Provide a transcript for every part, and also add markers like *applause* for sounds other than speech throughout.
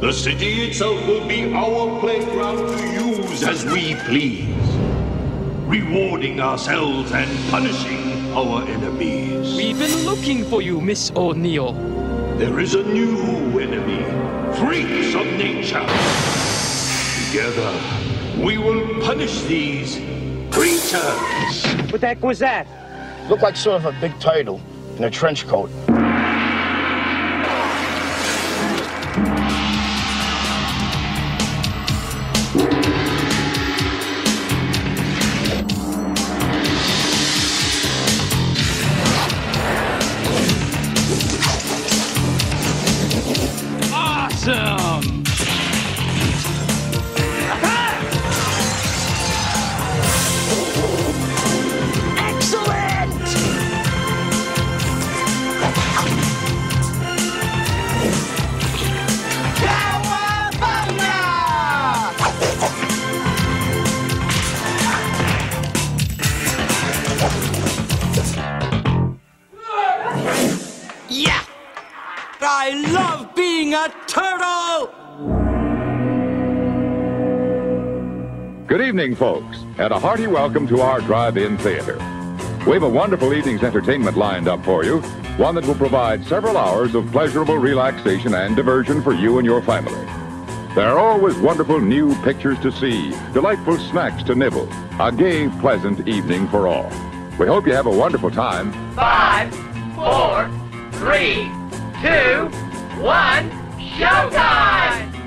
The city itself will be our playground to use as we please, rewarding ourselves and punishing our enemies. We've been looking for you, Miss O'Neill. There is a new enemy, freaks of nature. Together, we will punish these creatures. What the heck was that? Looked like sort of a big turtle in a trench coat. Folks, and a hearty welcome to our drive-in theater. We have a wonderful evening's entertainment lined up for you, one that will provide several hours of pleasurable relaxation and diversion for you and your family. There are always wonderful new pictures to see, delightful snacks to nibble, a gay, pleasant evening for all. We hope you have a wonderful time. Five, four, three, two, one, showtime!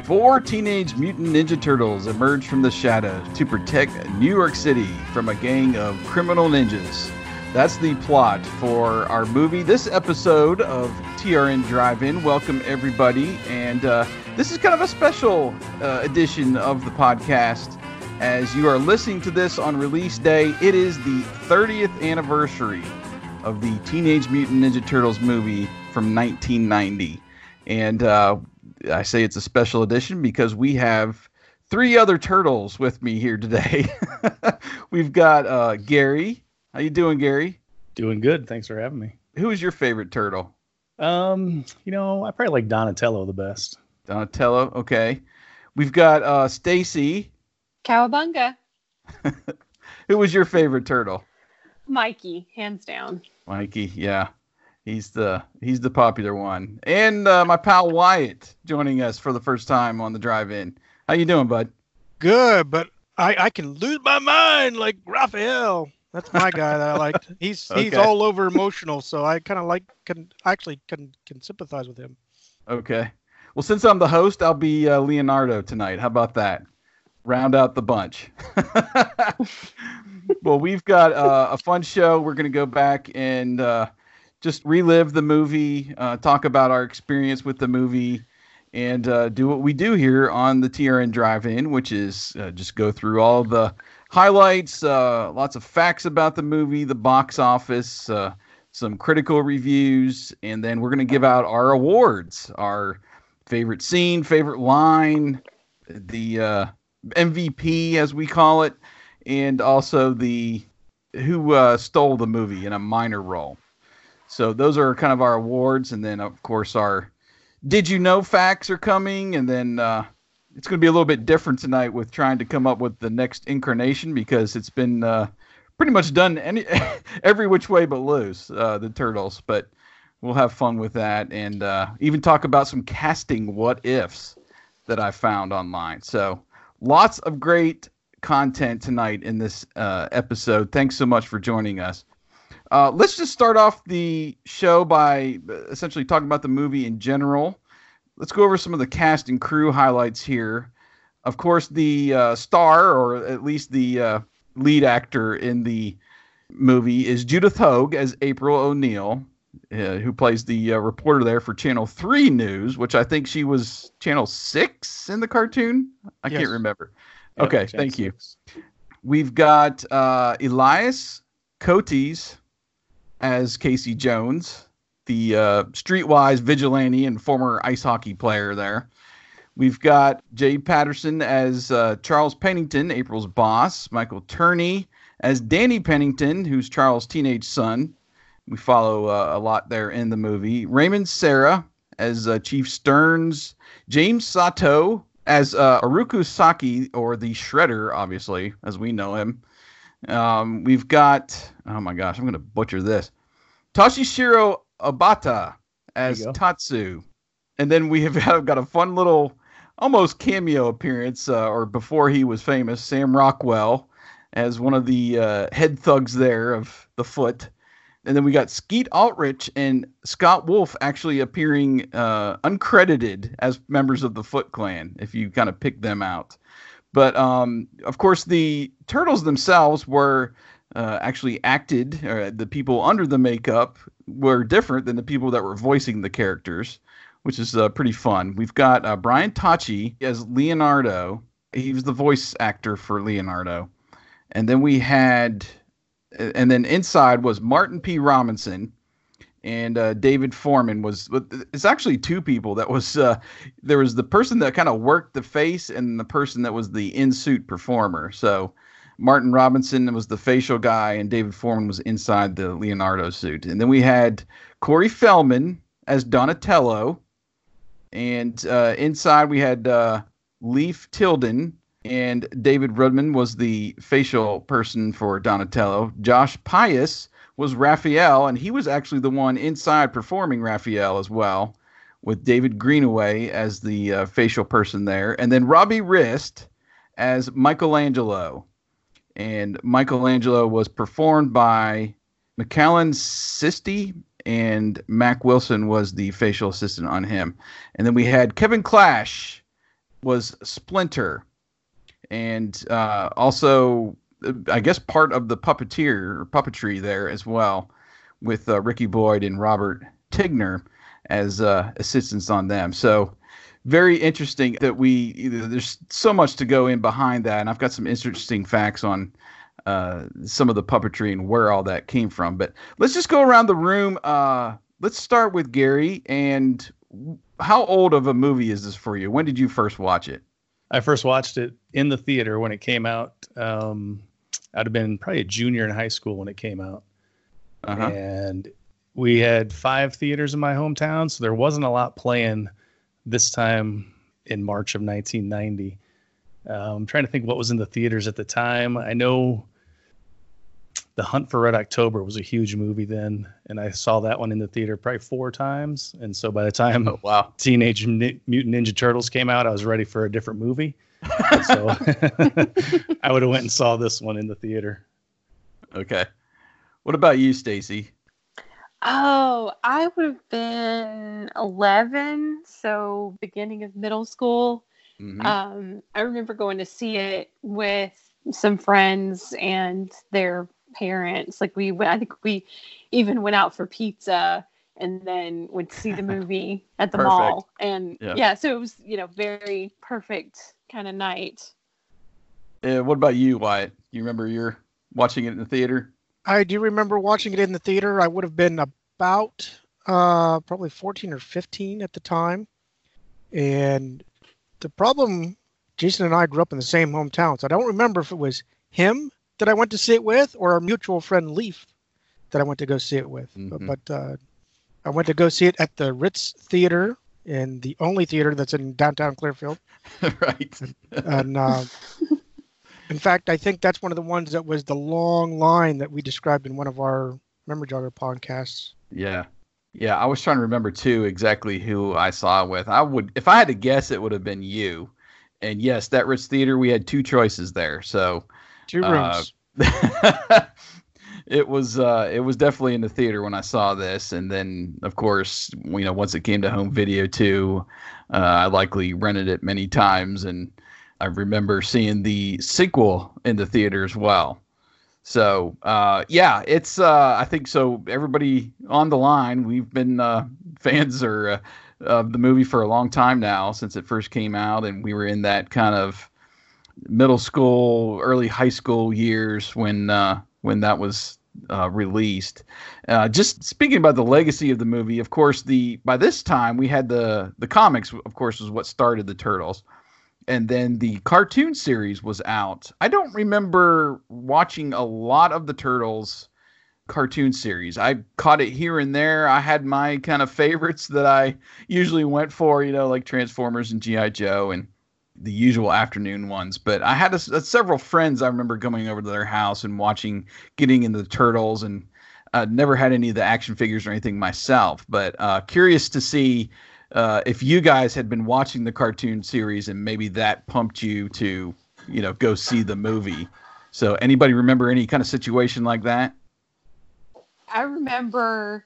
Four teenage mutant ninja turtles emerge from the shadows to protect New York City from a gang of criminal ninjas. That's the plot for our movie. This episode of TRN Drive In. Welcome, everybody. And uh, this is kind of a special uh, edition of the podcast. As you are listening to this on release day, it is the 30th anniversary of the Teenage Mutant Ninja Turtles movie from 1990. And uh, I say it's a special edition because we have three other turtles with me here today. *laughs* We've got uh, Gary. How you doing, Gary? Doing good. Thanks for having me. Who is your favorite turtle? Um, you know, I probably like Donatello the best. Donatello. Okay. We've got uh, Stacy. Cowabunga. *laughs* Who was your favorite turtle? Mikey, hands down. Mikey. Yeah. He's the he's the popular one. And uh, my pal Wyatt joining us for the first time on the drive-in. How you doing, bud? Good, but I, I can lose my mind like Raphael. That's my guy that I liked. *laughs* He's he's all over emotional, so I kind of like can actually can can sympathize with him. Okay. Well, since I'm the host, I'll be uh, Leonardo tonight. How about that? Round out the bunch. *laughs* *laughs* well, we've got uh, a fun show. We're going to go back and uh, just relive the movie, uh, talk about our experience with the movie, and uh, do what we do here on the TRN Drive In, which is uh, just go through all the highlights, uh, lots of facts about the movie, the box office, uh, some critical reviews, and then we're going to give out our awards, our favorite scene, favorite line, the uh, MVP as we call it, and also the who stole the movie in a minor role. So those are kind of our awards, and then of course our did you know facts are coming, and then uh, it's going to be a little bit different tonight with trying to come up with the next incarnation because it's been uh, pretty much done any *laughs* every which way but loose uh, the turtles, but we'll have fun with that and uh, even talk about some casting what ifs that I found online. So lots of great content tonight in this uh, episode. Thanks so much for joining us. Uh, let's just start off the show by uh, essentially talking about the movie in general. Let's go over some of the cast and crew highlights here. Of course, the uh, star, or at least the uh, lead actor in the movie, is Judith Hoag as April O'Neil, uh, who plays the uh, reporter there for Channel 3 News, which I think she was Channel 6 in the cartoon. I Yes. can't remember. Yep, okay, thank you. We've got uh, Elias Koteas as Casey Jones, the uh, streetwise vigilante and former ice hockey player there. We've got Jay Patterson as uh, Charles Pennington, April's boss. Michael Turney as Danny Pennington, who's Charles' teenage son. We follow uh, a lot there in the movie. Raymond Serra as uh, Chief Stearns, James Saito as uh, Oroku Saki, or the Shredder, obviously, as we know him. Um, we've got, oh my gosh, I'm going to butcher this. Toshishiro Obata as. Tatsu. And then we have *laughs* have got a fun little, almost cameo appearance, uh, or before he was famous, Sam Rockwell as one of the uh, head thugs there of the foot. And then we got Skeet Ulrich and Scott Wolf actually appearing uh, uncredited as members of the Foot Clan, if you kind of pick them out. But um, of course, the turtles themselves were uh, actually acted. Uh, the people under the makeup were different than the people that were voicing the characters, which is uh, pretty fun. We've got uh, Brian Tochi as Leonardo. He was the voice actor for Leonardo. And then we had, and then inside was Martin P. Robinson and uh, David Forman was. It's actually two people. That was uh, there was the person that kind of worked the face, and the person that was the in suit performer. So Martin Robinson was the facial guy, and David Forman was inside the Leonardo suit. And then we had Corey Feldman as Donatello, and uh, inside we had uh, Leif Tilden and David Rudman was the facial person for Donatello. Josh Pais was Raphael, and he was actually the one inside performing Raphael as well, with David Greenaway as the uh, facial person there, and then Robbie Rist as Michelangelo. And Michelangelo was performed by Michelan Sisti, and Mak Wilson was the facial assistant on him. And then we had Kevin Clash was Splinter and uh, also I guess part of the puppeteer or puppetry there as well, with uh, Ricky Boyd and Robert Tygner as uh, assistants on them. So very interesting that we there's so much to go in behind that, and I've got some interesting facts on uh, some of the puppetry and where all that came from. But let's just go around the room. Uh, let's start with Gary. And how old of a movie is this for you? When did you first watch it? I first watched it in the theater when it came out. Um, I'd have been probably a junior in high school when it came out. Uh-huh. And we had five theaters in my hometown, so there wasn't a lot playing this time in March of 1990. Um, I'm trying to think what was in the theaters at the time. I know The Hunt for Red October was a huge movie then, and I saw that one in the theater probably four times. And so by the time oh, wow. Teenage Mutant Ninja Turtles came out, I was ready for a different movie. So *laughs* I would have went and saw this one in the theater. Okay. What about you, Stacy? Oh, I would have been 11, so beginning of middle school. Mhm. Um, I remember going to see it with some friends and their parents. Like we, went, I think we even went out for pizza and then went to see the *laughs* movie at the Perfect. mall. And Yeah. yeah. so it was, you know, very perfect kind of night. Uh, what about you, Wyatt? You remember you're watching it in the theater? I do remember watching it in the theater. I would have been about uh, probably 14 or 15 at the time. And the problem, Jason and I grew up in the same hometown, so I don't remember if it was him that I went to see it with or our mutual friend Leaf that I went to go see it with. Mhm. But uh, I went to go see it at the Ritz Theater, in the only theater that's in downtown Clearfield. *laughs* right. And uh, *laughs* in fact, I think that's one of the ones that was the long line that we described in one of our Memory Jogger podcasts. Yeah. Yeah, I was trying to remember too exactly who I saw with. I would if I had to guess it would have been you. And yes, that Ritz Theater, we had two choices there. So Two Uh, rooms. *laughs* it was uh it was definitely in the theater when I saw this. And then of course you know once it came to home video too uh, I likely rented it many times. And I remember seeing the sequel in the theater as well. So uh yeah it's uh I think so everybody on the line we've been uh *laughs* fans or uh, of the movie for a long time now since it first came out. And we were in that kind of middle school, early high school years when when that was uh, released. Uh, just speaking about the legacy of the movie, of course, the by this time we had the the comics, of course, was what started the Turtles, and then the cartoon series was out. I don't remember watching a lot of the Turtles cartoon series. I caught it here and there. I had my kind of favorites that I usually went for, you know, like Transformers and GI Joe and the usual afternoon ones. But I had a, a, several friends I remember coming over to their house and watching, getting into the Turtles, and uh, never had any of the action figures or anything myself. But uh, curious to see uh, if you guys had been watching the cartoon series and maybe that pumped you to, you know, go see the movie. So, anybody remember any kind of situation like that? I remember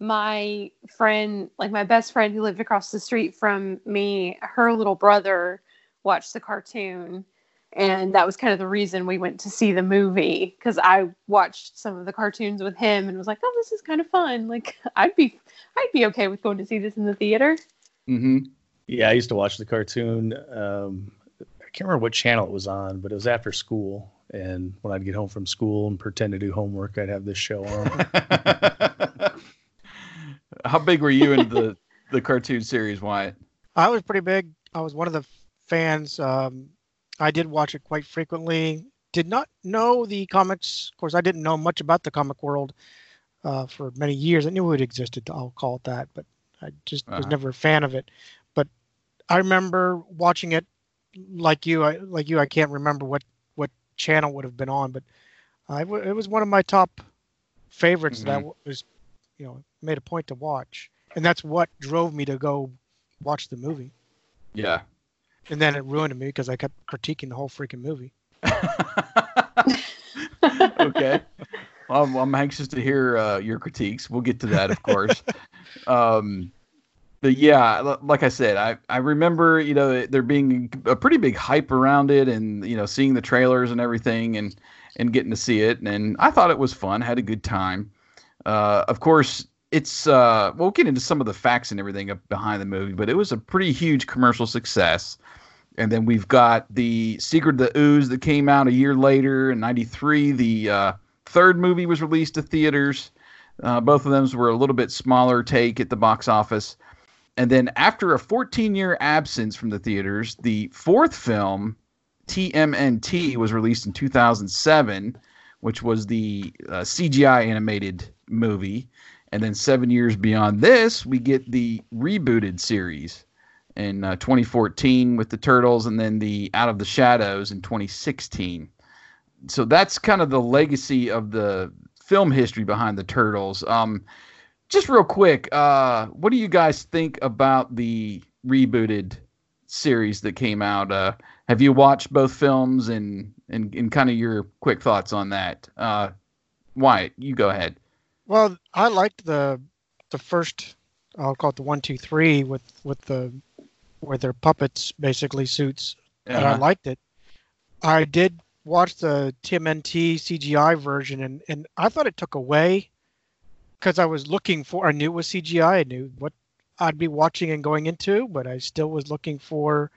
my friend, like my best friend who lived across the street from me, her little brother watched the cartoon. And that was kind of the reason we went to see the movie because I watched some of the cartoons with him and was like, "Oh, this is kind of fun. Like, *laughs* I'd be, I'd be okay with going to see this in the theater." Mm-hmm. Yeah, I used to watch the cartoon. Um, I can't remember what channel it was on, but it was after school, and when I'd get home from school and pretend to do homework, I'd have this show on. *laughs* How big were you into the the cartoon series, Wyatt? I was pretty big. I was one of the fans. Um, I did watch it quite frequently. Did not know the comics. Of course, I didn't know much about the comic world uh, for many years. I knew it existed. I'll call it that, but I just uh-huh. was never a fan of it. But I remember watching it like you. I, like you, I can't remember what what channel would have been on, but it was one of my top favorites mm-hmm. that was, you know, made a point to watch, and that's what drove me to go watch the movie. Yeah. And then it ruined me because I kept critiquing the whole freaking movie. *laughs* okay. Well, I'm, I'm, anxious to hear uh, your critiques. We'll get to that, of course. *laughs* um, but yeah, like I said, I, I remember, you know, there being a pretty big hype around it and, you know, seeing the trailers and everything and, and getting to see it. And I thought it was fun, had a good time. Uh, of course, it's, uh, we'll get into some of the facts and everything behind the movie, but it was a pretty huge commercial success. And then we've got the Secret of the Ooze that came out a year later in 93. The uh, third movie was released to theaters. Uh, both of them were a little bit smaller take at the box office. And then after a 14 year absence from the theaters, the fourth film, TMNT, was released in 2007, which was the uh, CGI animated movie. And then seven years beyond this, we get the rebooted series in uh, 2014 with the Turtles, and then the Out of the Shadows in 2016. So that's kind of the legacy of the film history behind the Turtles. Um, just real quick, uh, what do you guys think about the rebooted series that came out? Uh, have you watched both films and, and, and kind of your quick thoughts on that? Uh, Wyatt, you go ahead. Well, I liked the the first. I'll call it the one, two, three with with the where they're puppets basically suits, uh-huh. and I uh-huh. liked it. I did watch the TMNT CGI version, and and I thought it took away because I was looking for. I knew it was CGI. I knew what I'd be watching and going into, but I still was looking for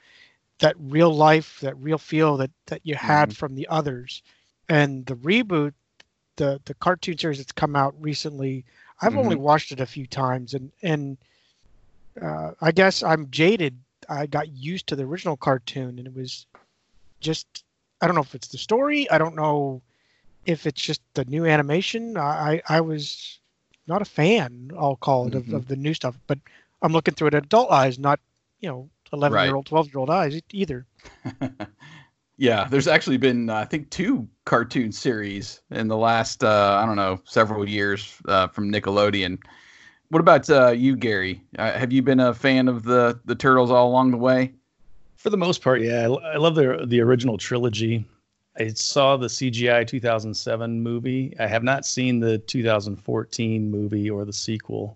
that real life, that real feel that that you had mm-hmm. from the others. And the reboot, the the cartoon series that's come out recently, I've mm-hmm. only watched it a few times, and and uh, I guess I'm jaded. I got used to the original cartoon, and it was just I don't know if it's the story. I don't know if it's just the new animation. I I was not a fan, I'll call it, mm-hmm. of, of the new stuff. But I'm looking through it at adult eyes, not you know 11 right. year old, 12 year old eyes either. *laughs* yeah, there's actually been uh, I think two cartoon series in the last uh, I don't know several years uh, from Nickelodeon. What about uh, you, Gary? Uh, have you been a fan of the the turtles all along the way? For the most part, yeah. I, I love the the original trilogy. I saw the CGI 2007 movie. I have not seen the 2014 movie or the sequel.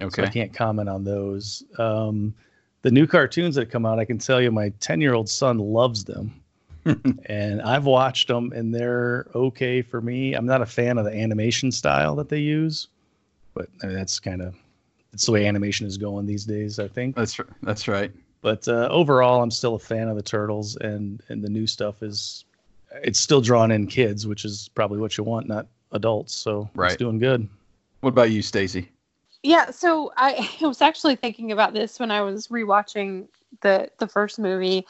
Okay. So I can't comment on those. Um, the new cartoons that come out, I can tell you my 10 year old son loves them. *laughs* and I've watched them and they're okay for me. I'm not a fan of the animation style that they use, but I mean, that's kind of it's the way animation is going these days, I think. That's that's right. But uh, overall, I'm still a fan of the turtles, and and the new stuff is it's still drawing in kids, which is probably what you want, not adults. So right. it's doing good. What about you, Stacy? Yeah, so I, *laughs* I was actually thinking about this when I was rewatching the the first movie.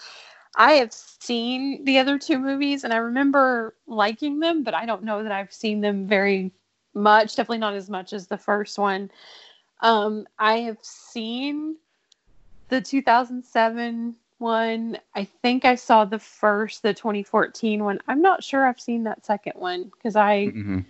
I have seen the other two movies and I remember liking them, but I don't know that I've seen them very much. Definitely not as much as the first one. Um, I have seen the 2007 one. I think I saw the first, the 2014 one. I'm not sure I've seen that second one because I Mm-hmm.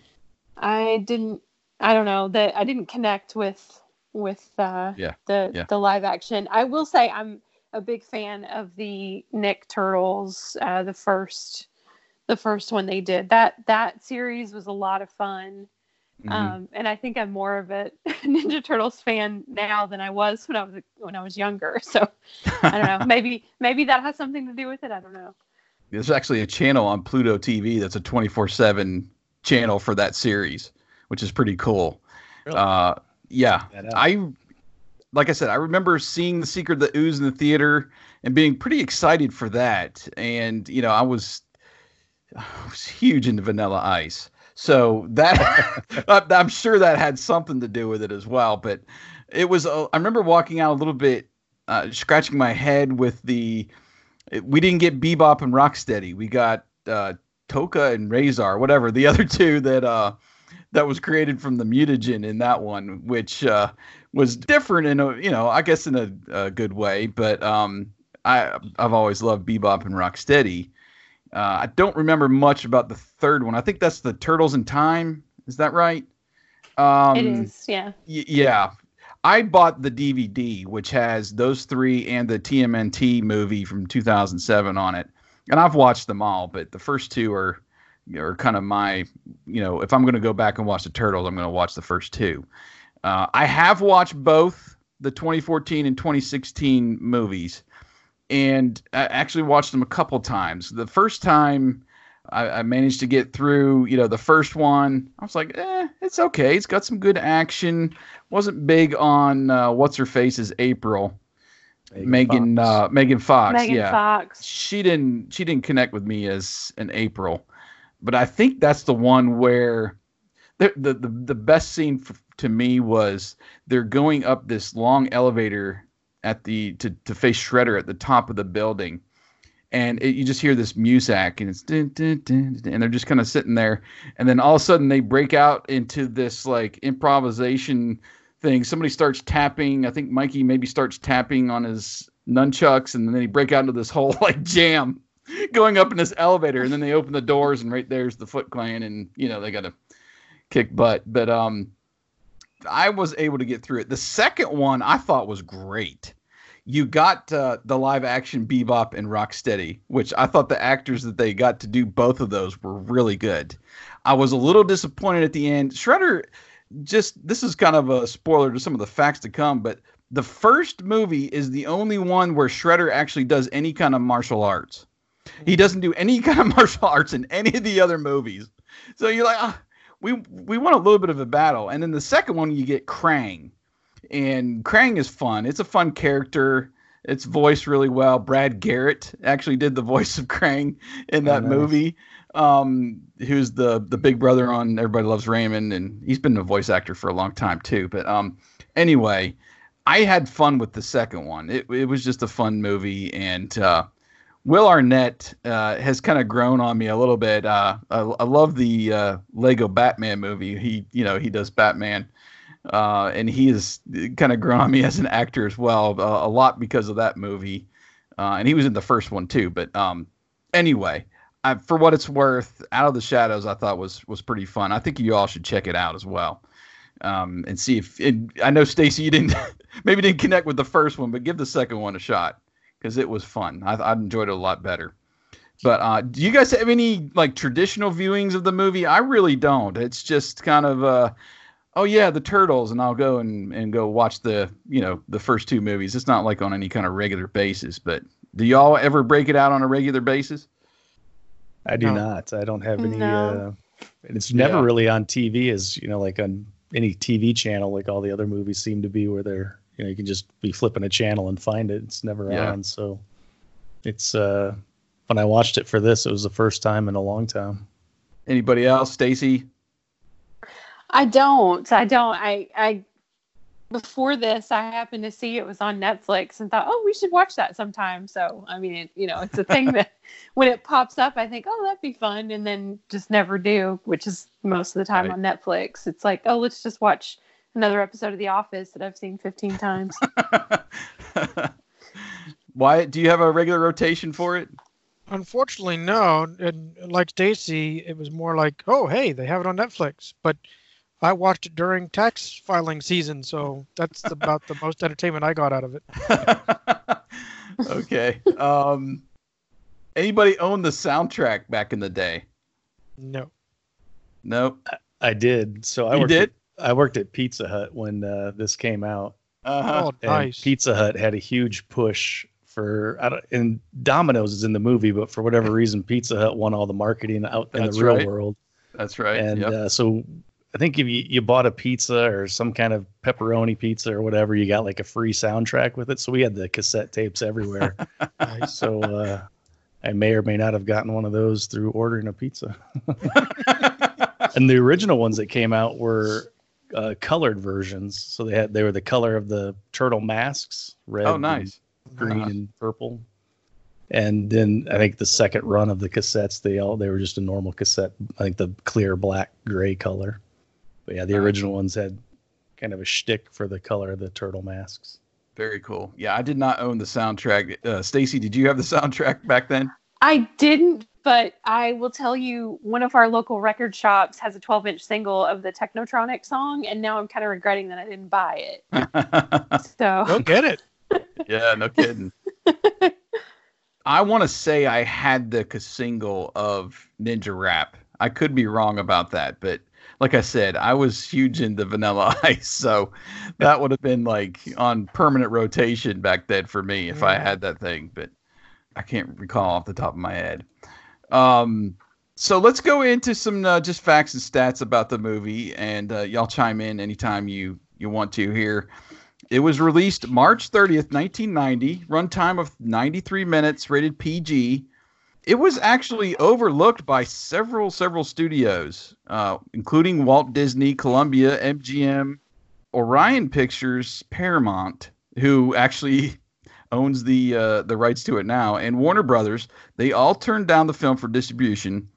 I didn't I don't know that I didn't connect with with uh, Yeah, the yeah. the live action. I will say I'm a big fan of the Nick Turtles, uh, the first the first one they did. That that series was a lot of fun. Mhm. Um, and I think I'm more of a *laughs* Ninja Turtles fan now than I was when I was when I was younger. *laughs* So I don't know. *laughs* maybe maybe that has something to do with it. I don't know. There's actually a channel on Pluto TV that's a 24 7 channel for that series, which is pretty cool. Really? Uh, yeah. I, like I said, I remember seeing The Secret of the Ooze in the theater and being pretty excited for that. And, you know, I was, *sighs* I was huge into Vanilla Ice. So that, *laughs* I'm sure that had something to do with it as well. But it was, uh, I remember walking out a little bit, uh, scratching my head with the, we didn't get Bebop and Rocksteady. We got uh, Tokka and Rahzar, whatever the other *laughs* two that uh, that was created from the mutagen in that one, which uh, was different in a you know I guess in a, a good way. But um, I I've always loved Bebop and Rocksteady. Uh, I don't remember much about the third one. I think that's the Turtles in Time. Is that right? Um, it is, yeah. Y- yeah. I bought the DVD, which has those three and the TMNT movie from 2007 on it. And I've watched them all, but the first two are are kind of my, you know, if I'm going to go back and watch the Turtles, I'm going to watch the first two. Uh, I have watched both the 2014 and 2016 movies, and I actually watched them a couple times. The first time I, I managed to get through, you know, the first one. I was like, eh, it's okay. It's got some good action. Wasn't big on uh, what's her face is April, Megan Fox. uh, Megan Fox. Megan yeah, Fox. she didn't she didn't connect with me as an April, but I think that's the one where the the the, the best scene f- to me was they're going up this long elevator at the to to face Shredder at the top of the building, and it, you just hear this music and it's dun, dun, dun, and they're just kind of sitting there, and then all of a sudden they break out into this like improvisation thing. Somebody starts tapping. I think Mikey maybe starts tapping on his nunchucks, and then they break out into this whole *laughs* like jam *laughs* going up in this elevator, and then they open the doors, and right there's the Foot Clan, and you know they got to kick butt. But um, I was able to get through it. The second one I thought was great. You got uh, the live action Bebop and Rocksteady, which I thought the actors that they got to do both of those were really good. I was a little disappointed at the end. Shredder, just this is kind of a spoiler to some of the facts to come, but the first movie is the only one where Shredder actually does any kind of martial arts. He doesn't do any *laughs* kind of martial arts in any of the other movies. So you're like, ah, we we want a little bit of a battle, and then the second one you get Krang, and Krang is fun. It's a fun character. It's voiced really well. Brad Garrett actually did the *laughs* voice of Krang in that nice. movie. Um, who's the the big brother on Everybody Loves Raymond, and he's been a voice actor for a long time too. But um, anyway, I had fun with the second one. It it was just a fun movie, and uh, Will Arnett uh, has kind of grown on me a little bit. Uh, I, I love the uh, Lego Batman movie. He, you know, he does Batman, uh, and he has kind of grown on me as an actor as well, uh, a lot because of that movie. Uh, and he was in the first one too. But um, anyway, I, for what it's worth, Out of the Shadows I thought was was pretty fun. I think you all should check it out as well. Um, and see if I know Stacy, you didn't *laughs* maybe didn't connect with the first one, but give the second one a shot because it was fun. I, I enjoyed it a lot better. But uh, do you guys have any like traditional viewings of the movie? I really don't. It's just kind of uh, oh yeah, the turtles, and I'll go and, and go watch the you know the first two movies. It's not like on any kind of regular basis. But do y'all ever break it out on a regular basis? I do No. not. I don't have any. No. Uh, and it's never Yeah. really on TV, as you know, like on any TV channel, like all the other movies seem to be, where they're you know you can just be flipping a channel and find it. It's never Yeah. on. So it's uh when I watched it for this, it was the first time in a long time. Anybody else? Stacy? I don't. I don't. I I before this, I happened to see it was on Netflix and thought, oh, we should watch that sometime. So, I mean, it, you know, it's a thing *laughs* that when it pops up, I think, oh, that'd be fun, and then just never do, which is most of the time Right. on Netflix. It's like, oh, let's just watch another episode of The Office that I've seen 15 times. *laughs* Why do you have a regular rotation for it? Unfortunately, no. And like Stacy, it was more like, oh, hey, they have it on Netflix. But I watched it during tax filing season, so that's *laughs* about the most entertainment I got out of it. *laughs* okay. Um, anybody own the soundtrack back in the day? No. Nope. I did. So I You worked did? At, I worked at Pizza Hut when uh, this came out. Uh-huh. Oh, And nice. Pizza Hut had a huge push for I don't and Domino's is in the movie, but for whatever *laughs* reason, Pizza Hut won all the marketing out in That's the real right. world. That's right. And yep. uh, so I think if you, you bought a pizza or some kind of pepperoni pizza or whatever, you got like a free soundtrack with it. So we had the cassette tapes everywhere. *laughs* Nice. so uh, I may or may not have gotten one of those through ordering a pizza. *laughs* and the original ones that came out were uh, colored versions. So they had they were the color of the turtle masks, red, oh, and nice. green, Uh-huh. and purple. And then I think the second run of the cassettes, they all they were just a normal cassette. I think the clear black gray color. But yeah, the Nice. original ones had kind of a shtick for the color of the turtle masks. Very cool. Yeah, I did not own the soundtrack. Uh, Stacy, did you have the *laughs* soundtrack back then? I didn't, but I will tell you, one of our local record shops has a 12 inch single of the Technotronic song, and now I'm kind of regretting that I didn't buy it. *laughs* So, Go get it. yeah, no kidding. I want to say I had the c- single of Ninja Rap. I could be wrong about that, but like I said, I was huge into Vanilla *laughs* Ice, so that would have been like on permanent rotation back then for me if I mm. had that thing. But I can't recall off the top of my head. Um, so let's go into some uh, just facts and stats about the movie, and uh, y'all chime in anytime you you want to here. It was released March 30th, 1990, runtime of 93 minutes, rated PG. It was actually overlooked by several several studios, uh, including Walt Disney, Columbia, MGM, Orion Pictures, Paramount, who actually owns the uh, the rights to it now, and Warner Brothers. They all turned down the film for distribution.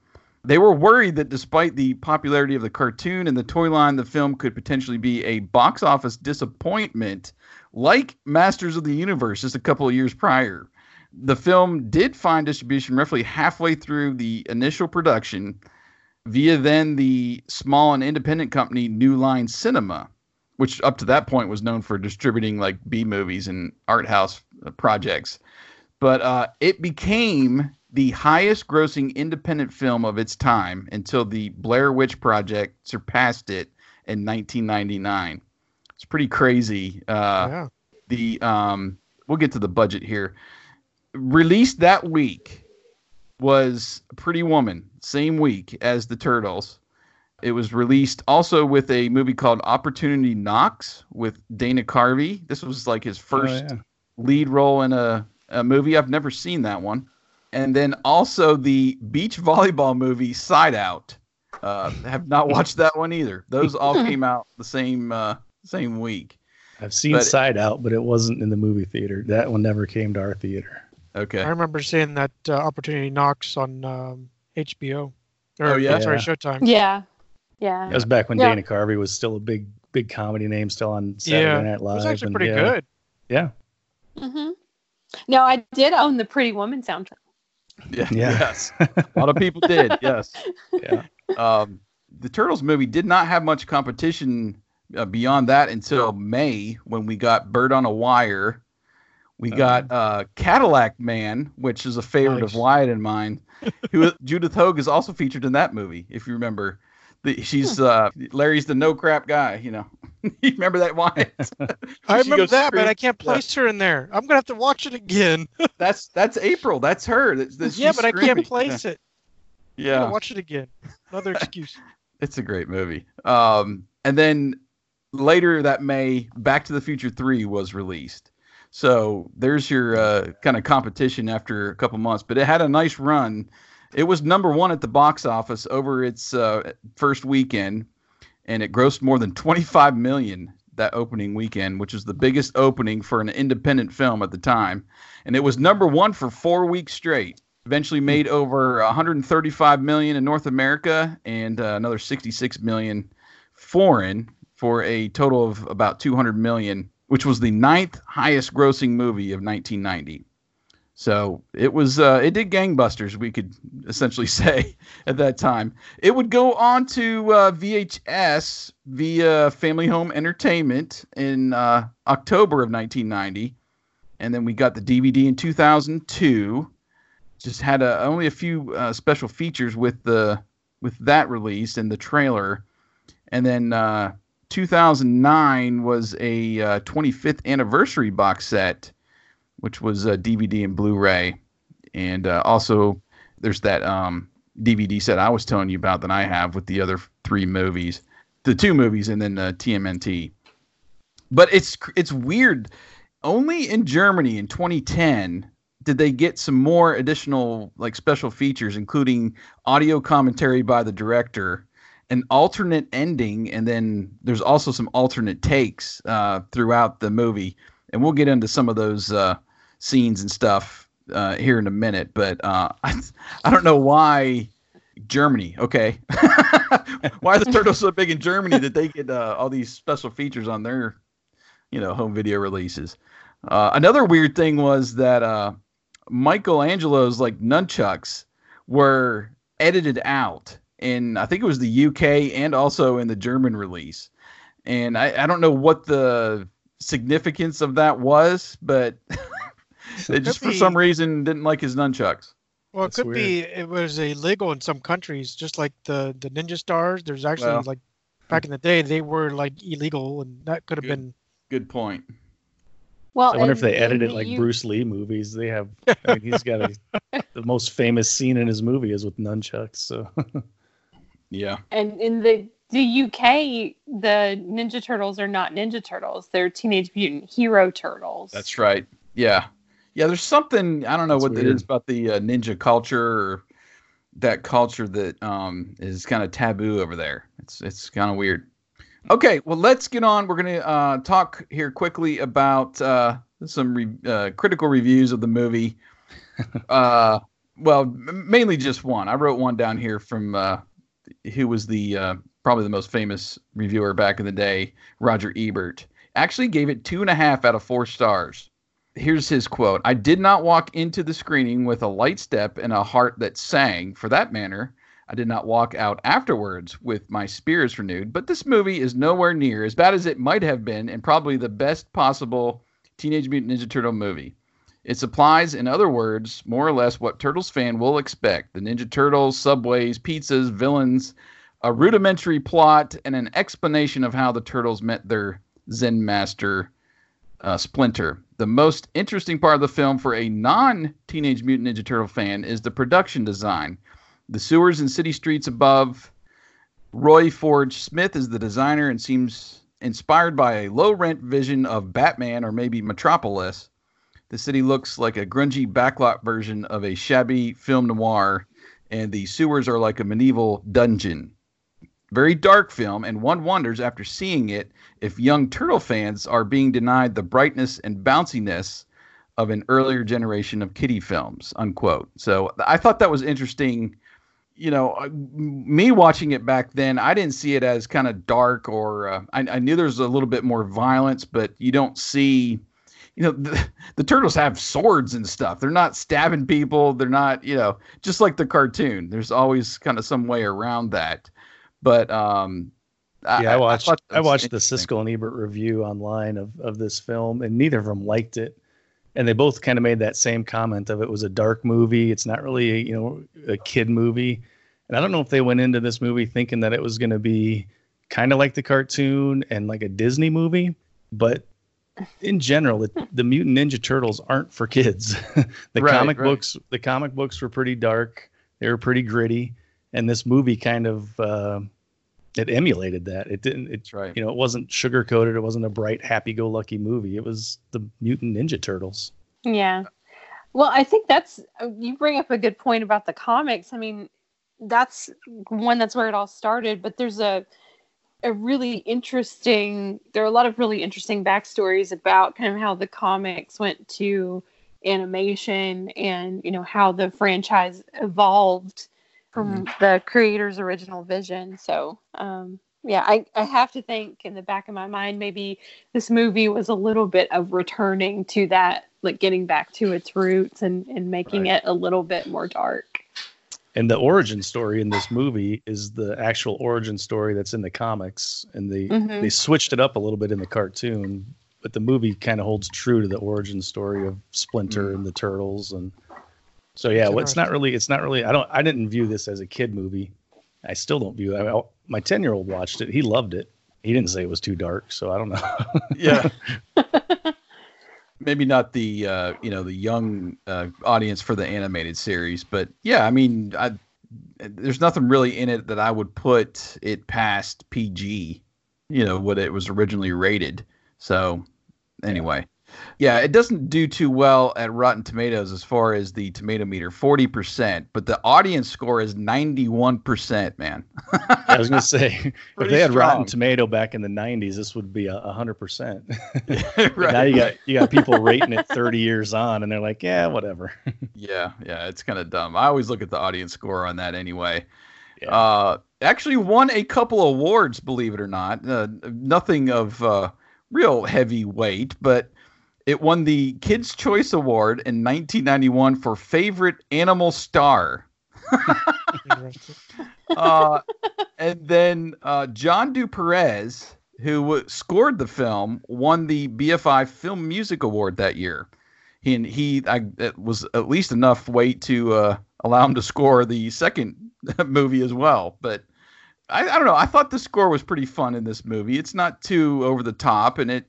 They were worried that despite the popularity of the cartoon and the toy line, the film could potentially be a box office disappointment, like Masters of the Universe just a couple of years prior. The film did find distribution roughly halfway through the initial production via then the small and independent company New Line Cinema, which up to that point was known for distributing like B movies and art house projects. But uh, it became the highest grossing independent film of its time until the Blair Witch Project surpassed it in 1999. It's pretty crazy. Uh, yeah. the um we'll get to the budget here released that week was pretty woman same week as the turtles it was released also with a movie called opportunity knocks with dana carvey this was like his first Oh, yeah. Lead role in a, a movie i've never seen that one and then also the beach volleyball movie side out uh have not *laughs* watched that one either those all came out the same uh same week I've seen But- Side Out, but it wasn't in the movie theater. That one never came to our theater. okay I remember seeing that uh, opportunity knocks on um, HBO. Or, Oh, yeah? Sorry, Yeah. Showtime. yeah. Yeah. That was back when Yeah. Dana Carvey was still a big, big comedy name, still on Saturday Yeah, Night It Live. was actually and pretty yeah, good. Yeah, hmm No, I did own the Pretty Woman soundtrack. yeah, Yeah. *laughs* yes a lot of people did yes yeah. *laughs* um, the Turtles movie did not have much competition uh, beyond that until May when we got Bird on a Wire. We got uh, Cadillac Man, which is a favorite Nice. of Wyatt and mine. *laughs* Who Judith Hoag is also featured in that movie, if you remember. The, she's uh, Larry's the no crap guy, you know. *laughs* you remember that Wyatt? *laughs* *laughs* I remember goes that, but I can't place her in there. I'm gonna have to watch it again. That's that's April. That's her. That's, that's yeah, she's but I can't place it. I'm Yeah. watch it again. Another excuse. It's a great movie. Um, and then later that May, Back to the Future 3 was released. So there's your uh, kind of competition after a couple months, but it had a nice run. It was number one at the box office over its uh, first weekend, and it grossed more than 25 million that opening weekend, which was the biggest opening for an independent film at the time, and it was number one for four weeks straight. Eventually made over 135 million in North America and uh, another 66 million foreign for a total of about 200 million, which was the ninth highest grossing movie of 1990. So it was uh, it did gangbusters, we could essentially *laughs* say at that time. It would go on to uh, VHS via Family Home Entertainment in uh, October of 1990, and then we got the DVD in 2002. Just had a, only a few uh, special features with the with that release and the trailer, and then uh, 2009 was a 25th uh, anniversary box set which was a DVD and Blu-ray, and uh, also there's that um, DVD set I was telling you about that I have with the other three movies, the two movies, and then the TMNT. But it's it's weird. Only in Germany in 2010 did they get some more additional like special features, including audio commentary by the director, an alternate ending, and then there's also some alternate takes uh, throughout the movie. And we'll get into some of those uh, scenes and stuff uh, here in a minute, but uh, *laughs* I, I don't know why Germany. Okay, *laughs* why are the turtles so big in Germany that they get uh, all these special features on their, you know, home video releases? Uh, another weird thing was that uh, Michelangelo's like nunchucks were edited out in I think it was the UK and also in the German release, and I, I don't know what the significance of that was, but *laughs* they just for some reason didn't like his nunchucks. Well, it That's could weird. be it was illegal in some countries, just like the the ninja stars. There's actually well, like back in the day they were like illegal, and that could have good, been. Good point. Well, I wonder if they edited like you... Bruce Lee movies. They have. I mean, he's got a, *laughs* the most famous scene in his movie is with nunchucks. So. *laughs* yeah. And in the the UK, the Ninja Turtles are not Ninja Turtles; they're Teenage Mutant Hero Turtles. That's right. Yeah, yeah, there's something I don't know That's what weird. it is about the uh, ninja culture or that culture that um, is kind of taboo over there. It's it's kind of weird. Okay, well let's get on. We're gonna uh, talk here quickly about uh, some re- uh, critical reviews of the movie. *laughs* uh, well, mainly just one. I wrote one down here from uh, who was the uh, probably the most famous reviewer back in the day, Roger Ebert. Actually, gave it two and a half out of four stars here's his quote I did not walk into the screening with a light step and a heart that sang. For that matter, I did not walk out afterwards with my spirits renewed. But this movie is nowhere near as bad as it might have been, and probably the best possible Teenage Mutant Ninja Turtle movie. It supplies, in other words, more or less what Turtles fan will expect the Ninja Turtles, subways, pizzas, villains, a rudimentary plot, and an explanation of how the Turtles met their Zen master, uh, Splinter. The most interesting part of the film for a non Teenage Mutant Ninja Turtle fan is the production design. The sewers and city streets above. Roy Forge Smith is the designer and seems inspired by a low rent vision of Batman or maybe Metropolis. The city looks like a grungy backlot version of a shabby film noir, and the sewers are like a medieval dungeon. Very dark film, and one wonders after seeing it if young turtle fans are being denied the brightness and bounciness of an earlier generation of kiddie films unquote. So i thought that was interesting. You know me watching it back then i didn't see it as kind of dark or uh, I, I, knew there was a little bit more violence but you don't see you know the, the turtles have swords and stuff. They're not stabbing people. They're not you know just like the cartoon. There's always kind of some way around that but um yeah, I, I watched I, I watched the Siskel and Ebert review online of of this film, and neither of them liked it. And they both kind of made that same comment of it was a dark movie. It's not really a, you know a kid movie. And I don't know if they went into this movie thinking that it was going to be kind of like the cartoon and like a Disney movie, but in general, the, the Mutant Ninja Turtles aren't for kids. *laughs* the right, comic right. books, the comic books were pretty dark. They were pretty gritty, and this movie kind of uh, it emulated that. It didn't. It's right. You know, it wasn't sugar coated. It wasn't a bright, happy-go-lucky movie. It was the Mutant Ninja Turtles. Yeah. Well, I think that's you bring up a good point about the comics. I mean, that's one that's where it all started. But there's a a really interesting there are a lot of really interesting backstories about kind of how the comics went to animation and you know how the franchise evolved from Mm-hmm. the creator's original vision so um yeah I, I have to think in the back of my mind maybe this movie was a little bit of returning to that like getting back to its roots and and making Right. it a little bit more dark And the origin story in this movie is the actual origin story that's in the comics, and they Mhm. they switched it up a little bit in the cartoon, but the movie kind of holds true to the origin story of Splinter and the Turtles, and so yeah, well, it's not really it's not really I don't I didn't view this as a kid movie. I still don't view it. I, my ten year old watched it. He loved it. He didn't say it was too dark, so I don't know. *laughs* Yeah. Maybe not the uh, you know the young uh, audience for the animated series, but yeah, I mean, I, there's nothing really in it that I would put it past PG. You know what it was originally rated. So anyway, yeah, it doesn't do too well at Rotten Tomatoes as far as the tomato meter, forty percent, but the audience score is ninety one percent. Man, I was gonna say *laughs* if they had Rotten. Tomato back in the '90s, this would be a hundred percent. *laughs* Right. Now you got you got people rating it 30 years on, and they're like, yeah, whatever. *laughs* Yeah, yeah, it's kind of dumb. I always look at the audience score on that anyway. Uh, actually won a couple awards, believe it or not. Uh, nothing of uh, real heavy weight, but it won the Kids' Choice Award in 1991 for favorite animal star. *laughs* uh, and then uh, John Du Perez, who scored the film, won the BFI Film Music Award that year. He and he, I, it was at least enough weight to uh, allow him to score the second *laughs* movie as well. But I, I don't know. I thought the score was pretty fun in this movie. It's not too over the top, and it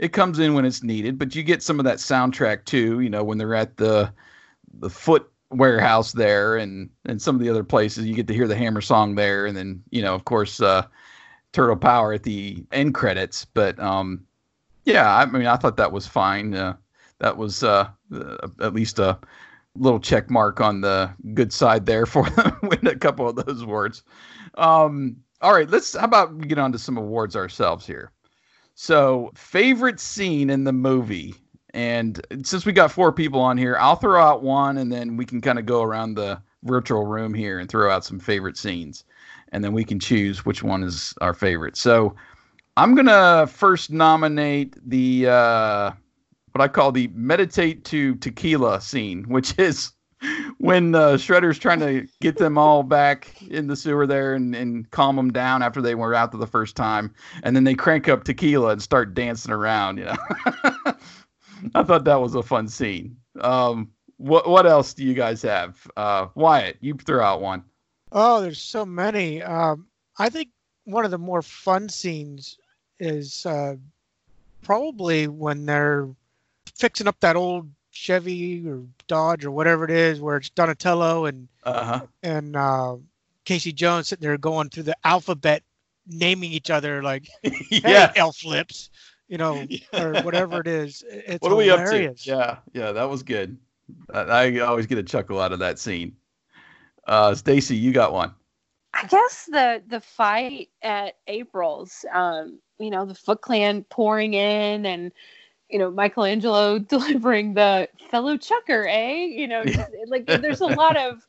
it comes in when it's needed. But you get some of that soundtrack too. You know, when they're at the the foot warehouse there and and some of the other places you get to hear the hammer song there and then you know of course uh turtle power at the end credits but um yeah i mean i thought that was fine uh, that was uh, uh at least a little check mark on the good side there for *laughs* them a couple of those awards um all right let's how about we get on to some awards ourselves here so favorite scene in the movie and since we got four people on here, I'll throw out one and then we can kind of go around the virtual room here and throw out some favorite scenes. And then we can choose which one is our favorite. So I'm going to first nominate the, uh, what I call the meditate to tequila scene, which *laughs* is when uh, Shredder's trying to get them all back in the sewer there and, and calm them down after they were out the first time. And then they crank up tequila and start dancing around, you know. *laughs* I thought that was a fun scene. Um, what what else do you guys have? Uh, Wyatt, you throw out one. Oh, there's so many. Um, I think one of the more fun scenes is uh, probably when they're fixing up that old Chevy or Dodge or whatever it is, where it's Donatello and Uh-huh. and uh, Casey Jones sitting there going through the alphabet, naming each other like, *laughs* "Hey, Yeah. elf lips," you know, *laughs* or whatever it is. It's what are we up to? Yeah, yeah, that was good. I, I always get a chuckle out of that scene. Uh, Stacy, you got one. I guess the the fight at April's, um, you know, the Foot Clan pouring in and you know Michelangelo *laughs* delivering the fellow chucker, eh? You know, just, like there's a lot of,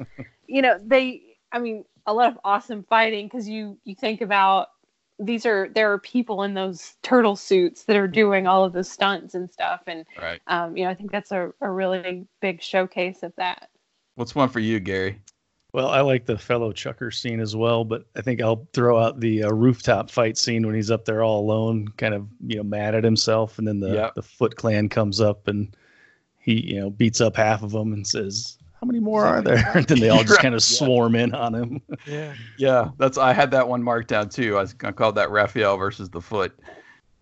you know, they. I mean, a lot of awesome fighting because you you think about these are there are people in those turtle suits that are doing all of the stunts and stuff, and Right. um, you know, I think that's a, a really big showcase of that. What's one for you, Gary? Well, I like the fellow chucker scene as well, but I think I'll throw out the uh, rooftop fight scene when he's up there all alone, kind of you know mad at himself, and then the Yep. the Foot Clan comes up and he you know beats up half of them and says, "How many more are there?" *laughs* And then they all just kind of Yeah. swarm in on him. Yeah. Yeah, that's I had that one marked down too. I, was, I called that Raphael versus the Foot.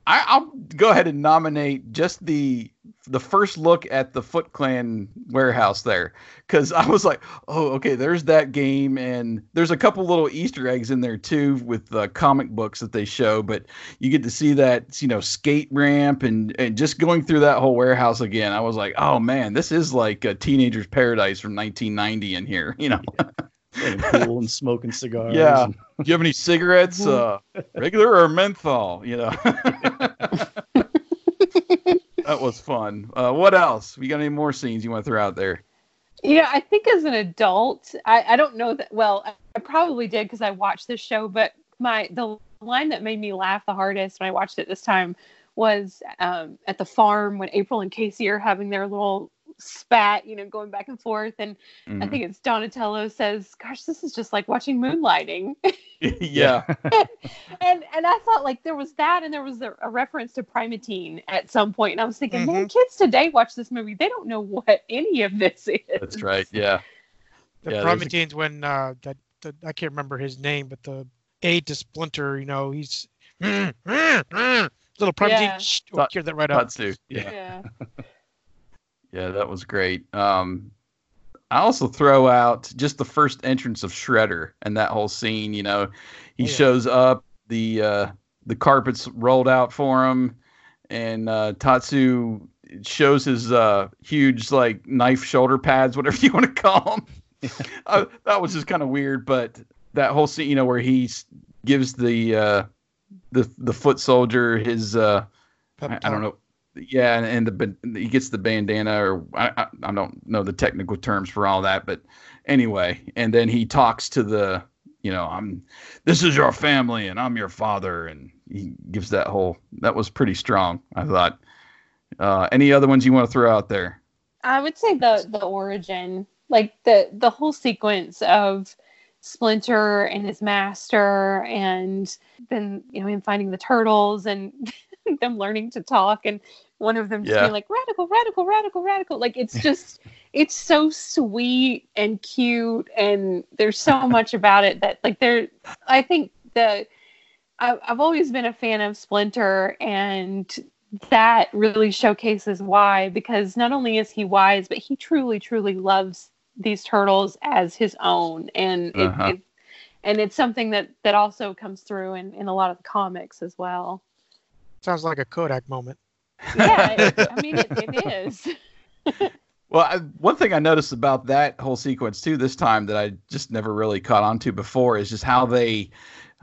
I, I'll go ahead and nominate just the the first look at the Foot Clan warehouse there, because I was like, oh, okay, there's that game, and there's a couple little Easter eggs in there too with the comic books that they show. But you get to see that you know skate ramp and and just going through that whole warehouse again. I was like, oh man, this is like a teenager's paradise from 1990 in here, *laughs* you know. Playing pool and smoking cigars. Yeah. and- Do you have any cigarettes? Uh, *laughs* regular or menthol? You know. *laughs* that was fun. Uh, what else? We got any more scenes you want to throw out there? Yeah, I think as an adult, I, I don't know that. Well, I, I probably did because I watched this show, but my the line that made me laugh the hardest when I watched it this time was um, at the farm when April and Casey are having their little spat, you know, going back and forth, and I Mhm. think it's Donatello says, "Gosh, this is just like watching moonlighting." *laughs* *laughs* yeah. *laughs* and and I thought like there was that, and there was a, a reference to Primatene at some point, and I was thinking, man, kids today watch this movie, they don't know what any of this is. That's right. Yeah. The Yeah, there's a- when uh, that, that I can't remember his name, but the aide to Splinter, you know, he's little Primatene. Yeah. Shh, oh, clear that right up. Tatsu. Yeah. Yeah. Yeah, that was great. Um, I also throw out just the first entrance of Shredder and that whole scene. You know, he Oh, yeah. shows up, the uh, the carpets rolled out for him, and uh, Tatsu shows his uh, huge like knife shoulder pads, *laughs* whatever you want to call them. *laughs* uh, that was just kind of weird, but that whole scene, you know, where he gives the uh, the the foot soldier his uh, I, I don't know. Yeah, and, and the he gets the bandana, or I, I I don't know the technical terms for all that, but anyway, and then he talks to the, you know, I'm, this is your family, and I'm your father, and he gives that whole. That was pretty strong, I thought. Uh, any other ones you want to throw out there? I would say the the origin, like the the whole sequence of Splinter and his master, and then you know him finding the turtles and *laughs* them learning to talk, and one of them just Yeah. being like radical, radical, radical, radical. Like it's *laughs* just it's so sweet and cute, and there's so much about it that like there. I think the I, I've always been a fan of Splinter, and that really showcases why because not only is he wise but he truly truly loves these turtles as his own and it, Uh-huh. it, and it's something that that also comes through in, in a lot of the comics as well Sounds like a Kodak moment. Yeah it, *laughs* i mean it, it is *laughs* Well, I, one thing I noticed about that whole sequence too this time that I just never really caught on to before is just how they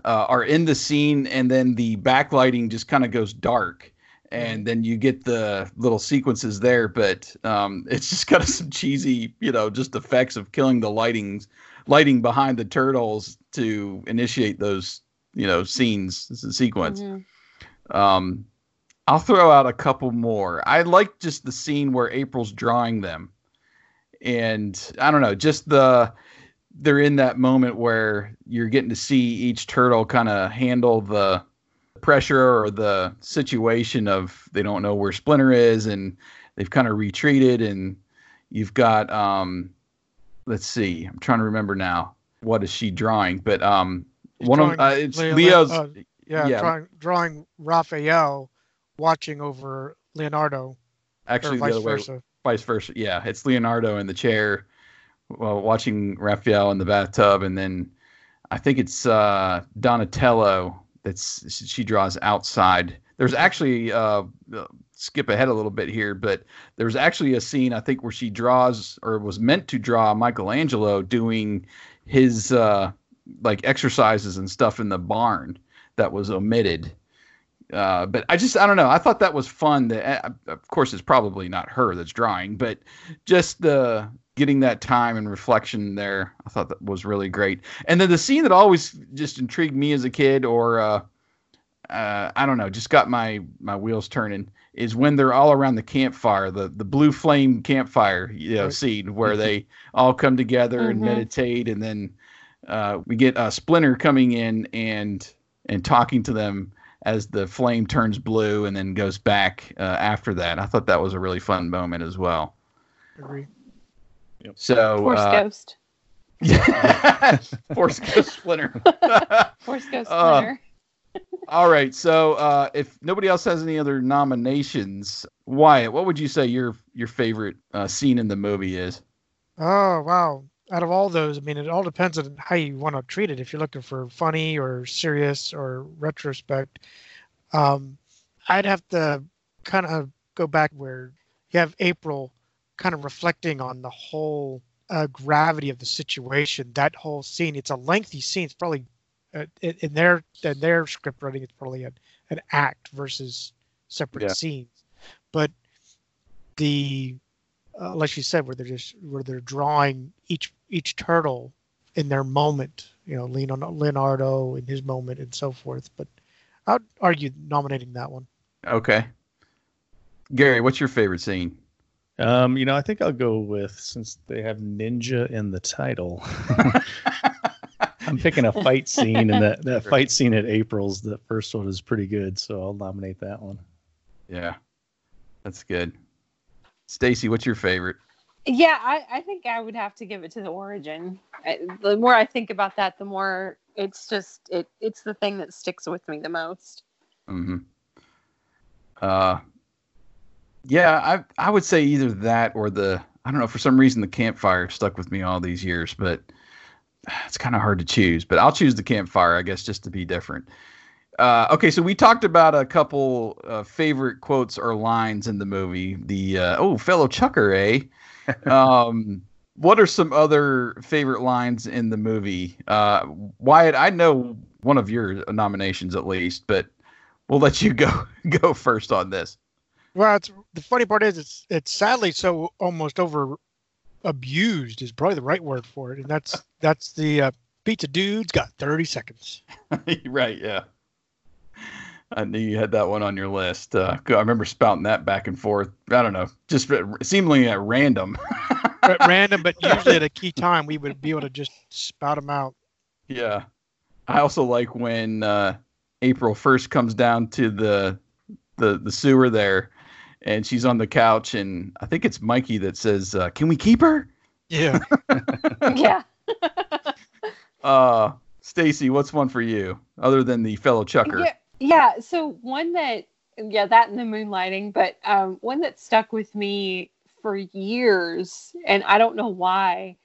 uh, are in the scene and then the backlighting just kind of goes dark. And then you get the little sequences there, but um, *laughs* it's just kind of some cheesy, you know, just effects of killing the lightings, lighting behind the turtles to initiate those, you know, scenes, sequence. Mhm. Um, I'll throw out a couple more. I like just the scene where April's drawing them, and I don't know, just the they're in that moment where you're getting to see each turtle kind of handle the pressure or the situation of they don't know where Splinter is, and they've kind of retreated, and you've got um, let's see, I'm trying to remember now. What is she drawing? But um, He's one of uh, it's Leo's. uh, yeah, yeah. Drawing, drawing Raphael watching over Leonardo. actually vice other way, versa. vice versa. Yeah, it's Leonardo in the chair, well, watching Raphael in the bathtub, and then I think it's uh, Donatello that's she draws outside. There's actually uh, skip ahead a little bit here, but there's actually a scene I think where she draws or was meant to draw Michelangelo doing his uh, like exercises and stuff in the barn that was omitted. Uh, but I just I don't know. I thought that was fun. That uh, of course it's probably not her that's drawing, but just the getting that time and reflection there, I thought that was really great. And then the scene that always just intrigued me as a kid, or uh, uh, I don't know, just got my my wheels turning, is when they're all around the campfire, the the blue flame campfire, you know, Right. scene where *laughs* they all come together and Mhm. meditate, and then uh, we get a Splinter coming in and and talking to them as the flame turns blue and then goes back uh, after that. I thought that was a really fun moment as well. Agree. So force uh, ghost *laughs* Force Ghost Splinter. *laughs* force ghost Uh, splinter *laughs* All right. So uh, if nobody else has any other nominations, Wyatt, what would you say your your favorite uh, scene in the movie is? Oh wow! Out of all those, I mean, it all depends on how you want to treat it. If you're looking for funny or serious or retrospect, um, I'd have to kind of go back where you have April kind of reflecting on the whole uh, gravity of the situation. That whole scene, it's a lengthy scene. It's probably uh, in their in their script writing, it's probably an, an act versus separate Yeah. scenes. But the uh, like you said, where they're just where they're drawing each each turtle in their moment. You know, Leonardo, Leonardo in his moment and so forth. But I'd argue nominating that one. Okay. Gary, what's your favorite scene? Um, you know, I think I'll go with since they have ninja in the title. *laughs* I'm picking a fight scene, and that, that fight scene at April's, the first one is pretty good, so I'll nominate that one. Yeah, that's good. Stacy, what's your favorite? Yeah, I, I think I would have to give it to the origin. I, the more I think about that, the more it's just it it's the thing that sticks with me the most. hmm Uh, yeah, I I would say either that or the I don't know for some reason the campfire stuck with me all these years, but it's kind of hard to choose. But I'll choose the campfire, I guess, just to be different. Uh, okay, so we talked about a couple uh, favorite quotes or lines in the movie. The uh, oh, fellow chucker, eh? *laughs* um, what are some other favorite lines in the movie? Uh, Wyatt, I know one of your nominations at least, but we'll let you *laughs* go go first on this. Well, it's, the funny part is it's it's sadly so almost over abused is probably the right word for it, and that's that's the uh, pizza dude's got thirty seconds. *laughs* right, yeah. I knew you had that one on your list. Uh, I remember spouting that back and forth. I don't know, just seemingly at random. At random, but *laughs* usually at a key time, we would be able to just spout them out. Yeah. I also like when uh, April first comes down to the the the sewer there, and she's on the couch, and I think it's Mikey that says, uh, "Can we keep her?" Yeah. *laughs* yeah. Uh, Stacy, what's one for you other than the fellow chucker? Yeah, yeah. So one that, yeah, that and the moonlighting, but um, one that stuck with me for years, and I don't know why,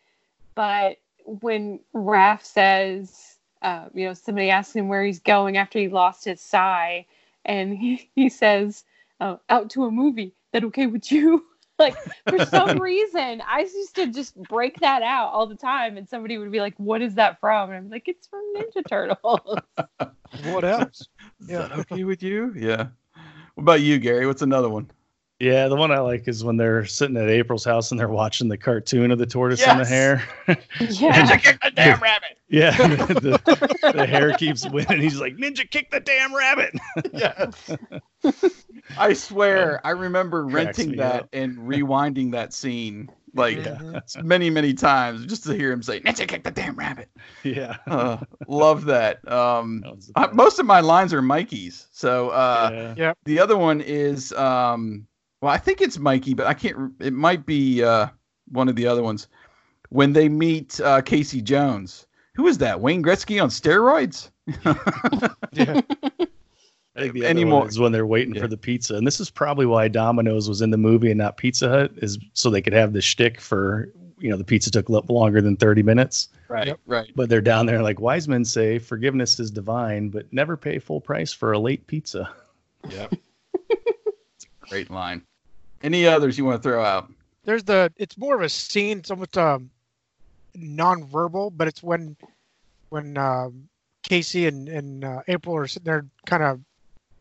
but when Raph says, uh, you know, somebody asks him where he's going after he lost his sai, and *laughs* he, he says, uh, out to a movie. That okay with you? Like for some reason, I used to just break that out all the time, and somebody would be like, "What is that from?" And I'm like, "It's from Ninja Turtles." *laughs* What else? Is that okay with you? Yeah. What about you, Gary? What's another one? Yeah, the one I like is when they're sitting at April's house and they're watching the cartoon of the tortoise and the hare. yeah. *laughs* Ninja kick the damn rabbit! *laughs* yeah, the, the hare keeps winning. He's like, "Ninja, kick the damn rabbit!" *laughs* Yes. I swear, I remember renting that up. and rewinding that scene like Yeah. many, many times just to hear him say, "Ninja kick the damn rabbit." yeah. Uh, love that. Um, That I, most of my lines are Mikey's. So uh, Yeah. Yeah. the other one is, um, well, I think it's Mikey, but I can't. It might be uh, one of the other ones when they meet uh, Casey Jones. Who is that? Wayne Gretzky on steroids? *laughs* Yeah. I think the Any other more- one is when they're waiting Yeah. for the pizza, and this is probably why Domino's was in the movie and not Pizza Hut, is so they could have the shtick for you know the pizza took lo- longer than thirty minutes. Right, right. But they're down there like wise men say, forgiveness is divine, but never pay full price for a late pizza. Yep. it's *laughs* a great line. Any others you want to throw out? There's the. It's more of a scene. It's almost um, non-verbal, but it's when when um, Casey and and uh, April are sitting there, kind of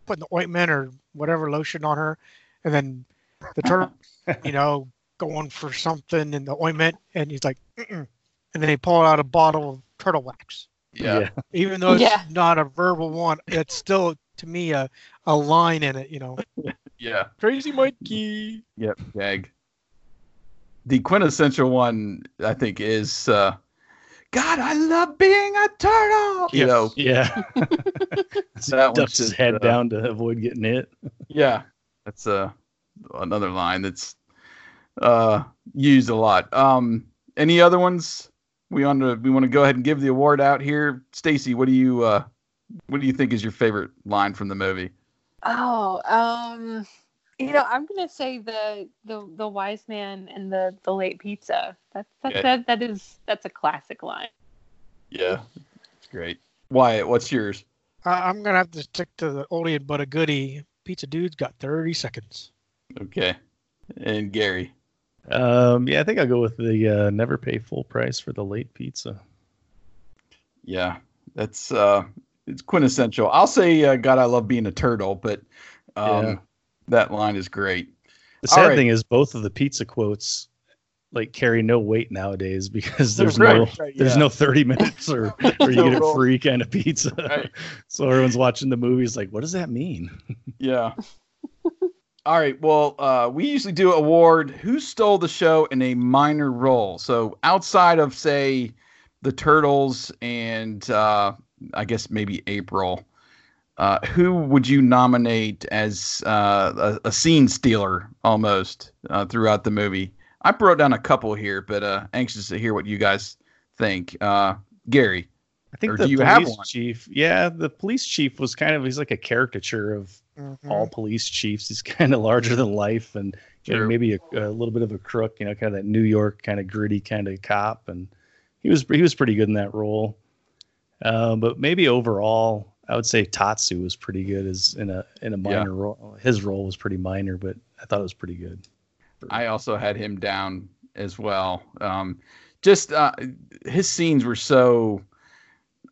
putting the ointment or whatever lotion on her, and then the turtle, *laughs* you know, going for something in the ointment, and he's like, Mm-mm. and then they pull out a bottle of turtle wax. Yeah. Even though it's Yeah. not a verbal one, it's still to me a a line in it. You know, *laughs* Yeah. crazy Mikey. Yep. Gag. The quintessential one, I think, is uh, God, I love being a turtle. You know, Yeah. *laughs* *laughs* that one's Ducks his head uh, down to avoid getting hit. Yeah, that's uh, another line that's uh, used a lot. Um, any other ones? We want to we want to go ahead and give the award out here. Stacy, what do you uh, what do you think is your favorite line from the movie? Oh, um, you know, I'm gonna say the the the wise man and the the late pizza. That's that's Yeah. that, that is that's a classic line. Yeah, it's great. Wyatt, what's yours? I- I'm gonna have to stick to the oldie but a goodie. Pizza dude's got 30 seconds. Okay, and Gary. Um, yeah, I think I'll go with the uh, never pay full price for the late pizza. Yeah, that's uh, it's quintessential. I'll say, uh, God, I love being a turtle, but um, Yeah. that line is great. The sad right. thing is both of the pizza quotes like carry no weight nowadays because there's Right, no right, there's no 30 minutes or, *laughs* or you No get a free kind of pizza. Right. *laughs* so everyone's watching the movies like, what does that mean? *laughs* Yeah. All right. Well, uh, we usually do award who stole the show in a minor role. So outside of say the Turtles and uh, I guess maybe April, uh, who would you nominate as uh, a, a scene stealer almost uh, throughout the movie? I wrote down a couple here, but uh, anxious to hear what you guys think. Uh, Gary, I think or the do you police have one? chief, yeah, the police chief was kind of he's like a caricature of Mhm. all police chiefs. He's *laughs* kind of larger than life and you know, maybe a, a little bit of a crook, you know, kind of that New York kind of gritty kind of cop. And he was he was pretty good in that role. Um, but maybe overall, I would say Tatsu was pretty good as in a in a Yeah. minor role. His role was pretty minor, but I thought it was pretty good. I also had him down as well. Um, just uh, his scenes were so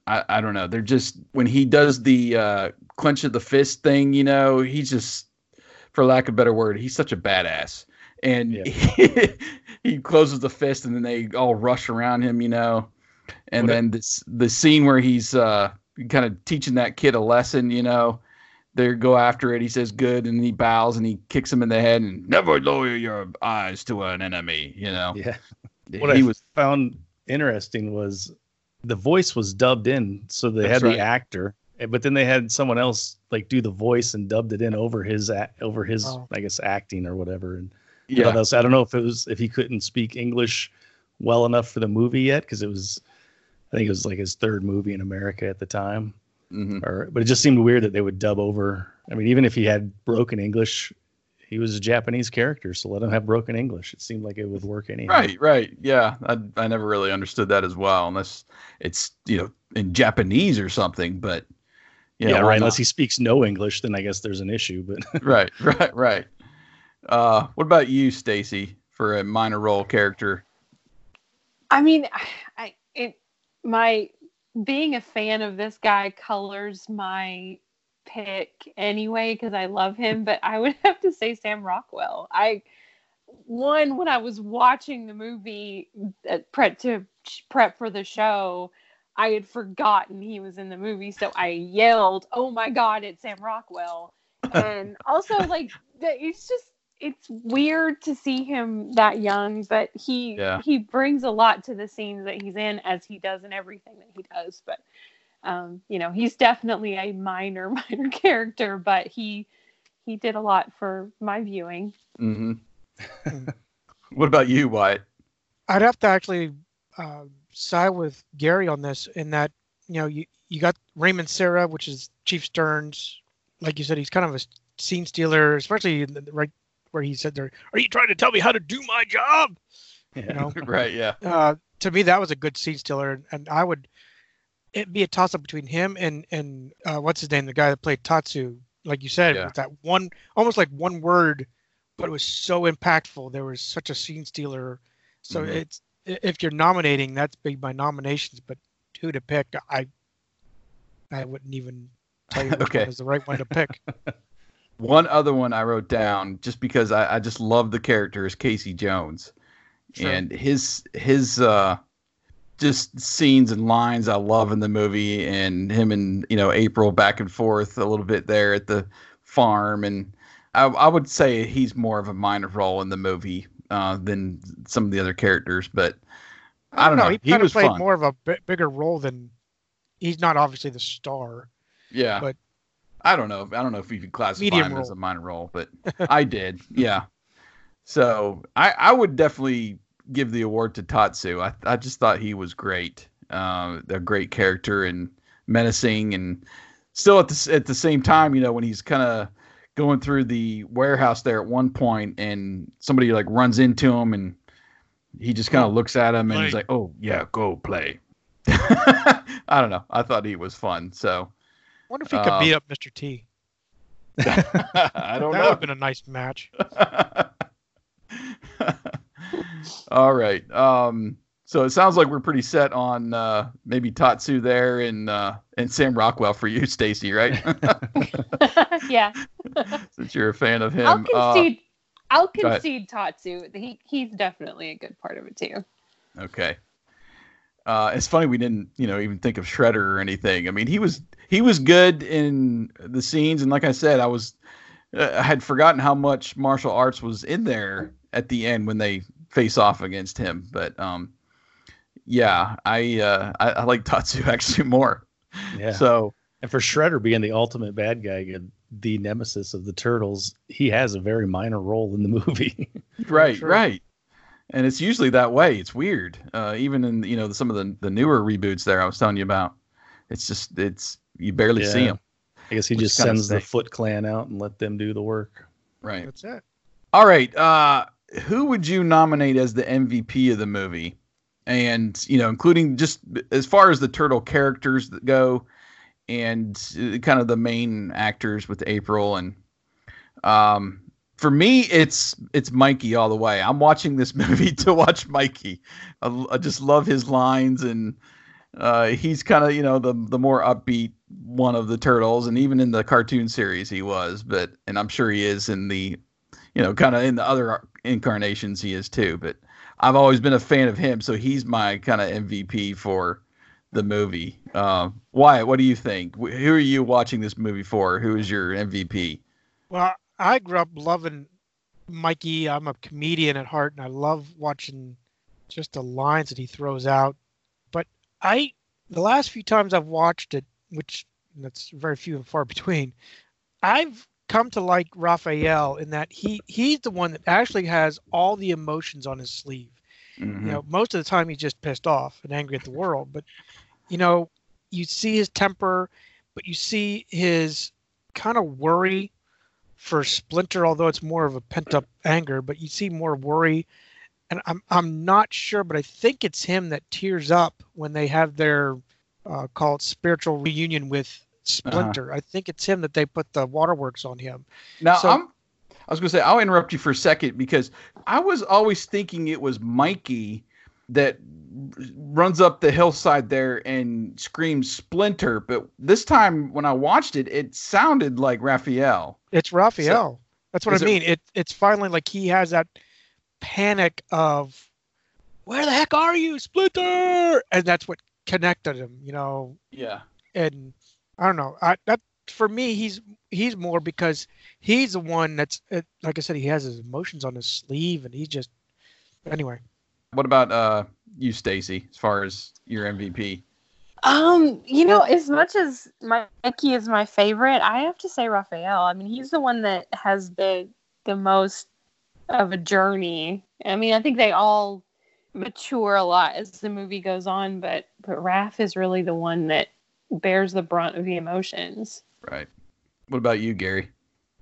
I, I don't know. They're just when he does the uh, clench of the fist thing, you know, he's just for lack of a better word, he's such a badass. And Yeah. he, *laughs* he closes the fist and then they all rush around him, you know. And What a- then this the scene where he's uh, kind of teaching that kid a lesson, you know. They go after it. He says good, and he bows and he kicks him in the head and never lower your eyes to an enemy. You know, Yeah. What he I was found interesting was the voice was dubbed in, so they had right. the actor, eh, but then they had someone else like do the voice and dubbed it in over his over his Oh. I guess acting or whatever. And I, yeah. thought that was- I don't know if it was if he couldn't speak English well enough for the movie yet because it was I think it was like his third movie in America at the time. Mhm. Or but it just seemed weird that they would dub over. I mean, even if he had broken English, he was a Japanese character, so let him have broken English. It seemed like it would work anyway. Right, right. Yeah. I, I never really understood that as well, unless it's, you know, in Japanese or something. But, you know, yeah, right. Unless not? he speaks no English, then I guess there's an issue. But *laughs* right, *laughs* right, right. Uh, what about you, Stacy, for a minor role character? I mean, I it my being a fan of this guy colors my pick anyway because I love him, but I would *laughs* have to say Sam Rockwell. I one when I was watching the movie uh, prep to prep for the show, I had forgotten he was in the movie, so I yelled, "Oh my god, it's Sam Rockwell!" *laughs* And also like it's just it's weird to see him that young, but he Yeah. he brings a lot to the scenes that he's in, as he does in everything that he does. But um, you know, he's definitely a minor *laughs* minor character, but he he did a lot for my viewing. hmm *laughs* what about you, Wyatt? I'd have to actually uh, side with Gary on this in that you know you, you got Raymond Serra, which is Chief Sterns. Like you said, he's kind of a scene stealer, especially in the, right where he said there, "Are you trying to tell me how to do my job?" You know, *laughs* right, yeah. uh, to me that was a good scene stealer, and I would it'd be a toss up between him and and uh, what's his name, the guy that played Tatsu. Like you said, Yeah. with that one almost like one word, but it was so impactful. There was such a scene stealer. So Mhm. it's if you're nominating, that's big my nominations. But who to pick, I I wouldn't even tell you which *laughs* Okay. one is the right one to pick. *laughs* One other one I wrote down just because I, I just love the character is Casey Jones. Sure. And his his uh just scenes and lines I love in the movie and him and you know April back and forth a little bit there at the farm and I, I would say he's more of a minor role in the movie uh, than some of the other characters, but I don't know. He, He of was played fun. more of a bigger role than he's not obviously the star. Yeah. But- I don't know. I don't know if you could classify Medium him as a minor role, but *laughs* I did. Yeah. So I, I would definitely give the award to Tatsu. I, I just thought he was great. Uh, a great character and menacing and still at the, at the same time, you know, when he's kind of going through the warehouse there at one point and somebody like runs into him and he just kind of looks at him and he's like, oh yeah, go play. *laughs* I don't know. I thought he was fun. So wonder if he could Uh, beat up Mr. T. *laughs* I don't that would know. have been a nice match. *laughs* All right. Um, so it sounds like we're pretty set on uh, maybe Tatsu there and uh, and Sam Rockwell for you, Stacy, right? *laughs* yeah. Since you're a fan of him. I'll Uh, concede. I'll concede Tatsu. He he's definitely a good part of it too. Okay. Uh, it's funny we didn't, you know, even think of Shredder or anything. I mean, he was he was good in the scenes, and like I said, I was uh, I had forgotten how much martial arts was in there at the end when they face off against him. But um, yeah, I uh, I, I like Tatsu *laughs* actually more. Yeah. So and for Shredder being the ultimate bad guy, and the nemesis of the turtles, he has a very minor role in the movie. *laughs* right, Sure. right. And it's usually that way. It's weird. Uh, even in you know some of the the newer reboots there I was telling you about. It's just it's you barely see them. I guess he just sends the. Foot Clan out and let them do the work. Right. That's it. All right. Uh, who would you nominate as the MVP of the movie? And you know, including just as far as the turtle characters that go, and uh, kind of the main actors with April and um. For me, it's it's Mikey all the way. I'm watching this *laughs* movie to watch Mikey. I, I just love his lines, and uh, he's kind of you know the the more upbeat one of the turtles, and even in the cartoon series he was. But and I'm sure he is in the you know, kind of in the other incarnations he is too. But I've always been a fan of him, so he's my kind of MVP for the movie. Uh, Wyatt, what do you think? Who are you watching this movie for? Who is your MVP? Well, I grew up loving Mikey. I'm a comedian at heart, and I love watching just the lines that he throws out. But I, the last few times I've watched it, which that's very few and far *laughs* between, I've come to like Raphael in that he he's the one that actually has all the emotions on his sleeve. Mhm. You know, most of the time he's just pissed off and angry at the world, but you know, you see his temper, but you see his kind of worry for Splinter, although it's more of a pent up anger, but you see more worry. And I'm I'm not sure, but I think it's him that tears up when they have their uh, call it spiritual reunion with Splinter. I think it's him that they put the waterworks on him. Now So- I'm. I was going to say I'll interrupt you for a second because I was always thinking it was Mikey that runs up the hillside there and screams Splinter, but this time when I watched it, it sounded like Raphael. It's Raphael. That's what I mean. It it's finally like he has that panic of where the heck are you, Splinter? And that's what connected him, you know. Yeah. And I don't know. I that for me, he's he's more because he's the one that's like I said, he has his emotions on his sleeve, and he just anyway. What about uh you, Stacy? As far as your MVP? Um, you know, as much as Mikey is my favorite, I have to say Raphael. I mean, he's the one that has the the most of a journey. I mean, I think they all mature a lot as the movie goes on, but but Raph is really the one that bears the brunt of the emotions. Right. What about you, Gary?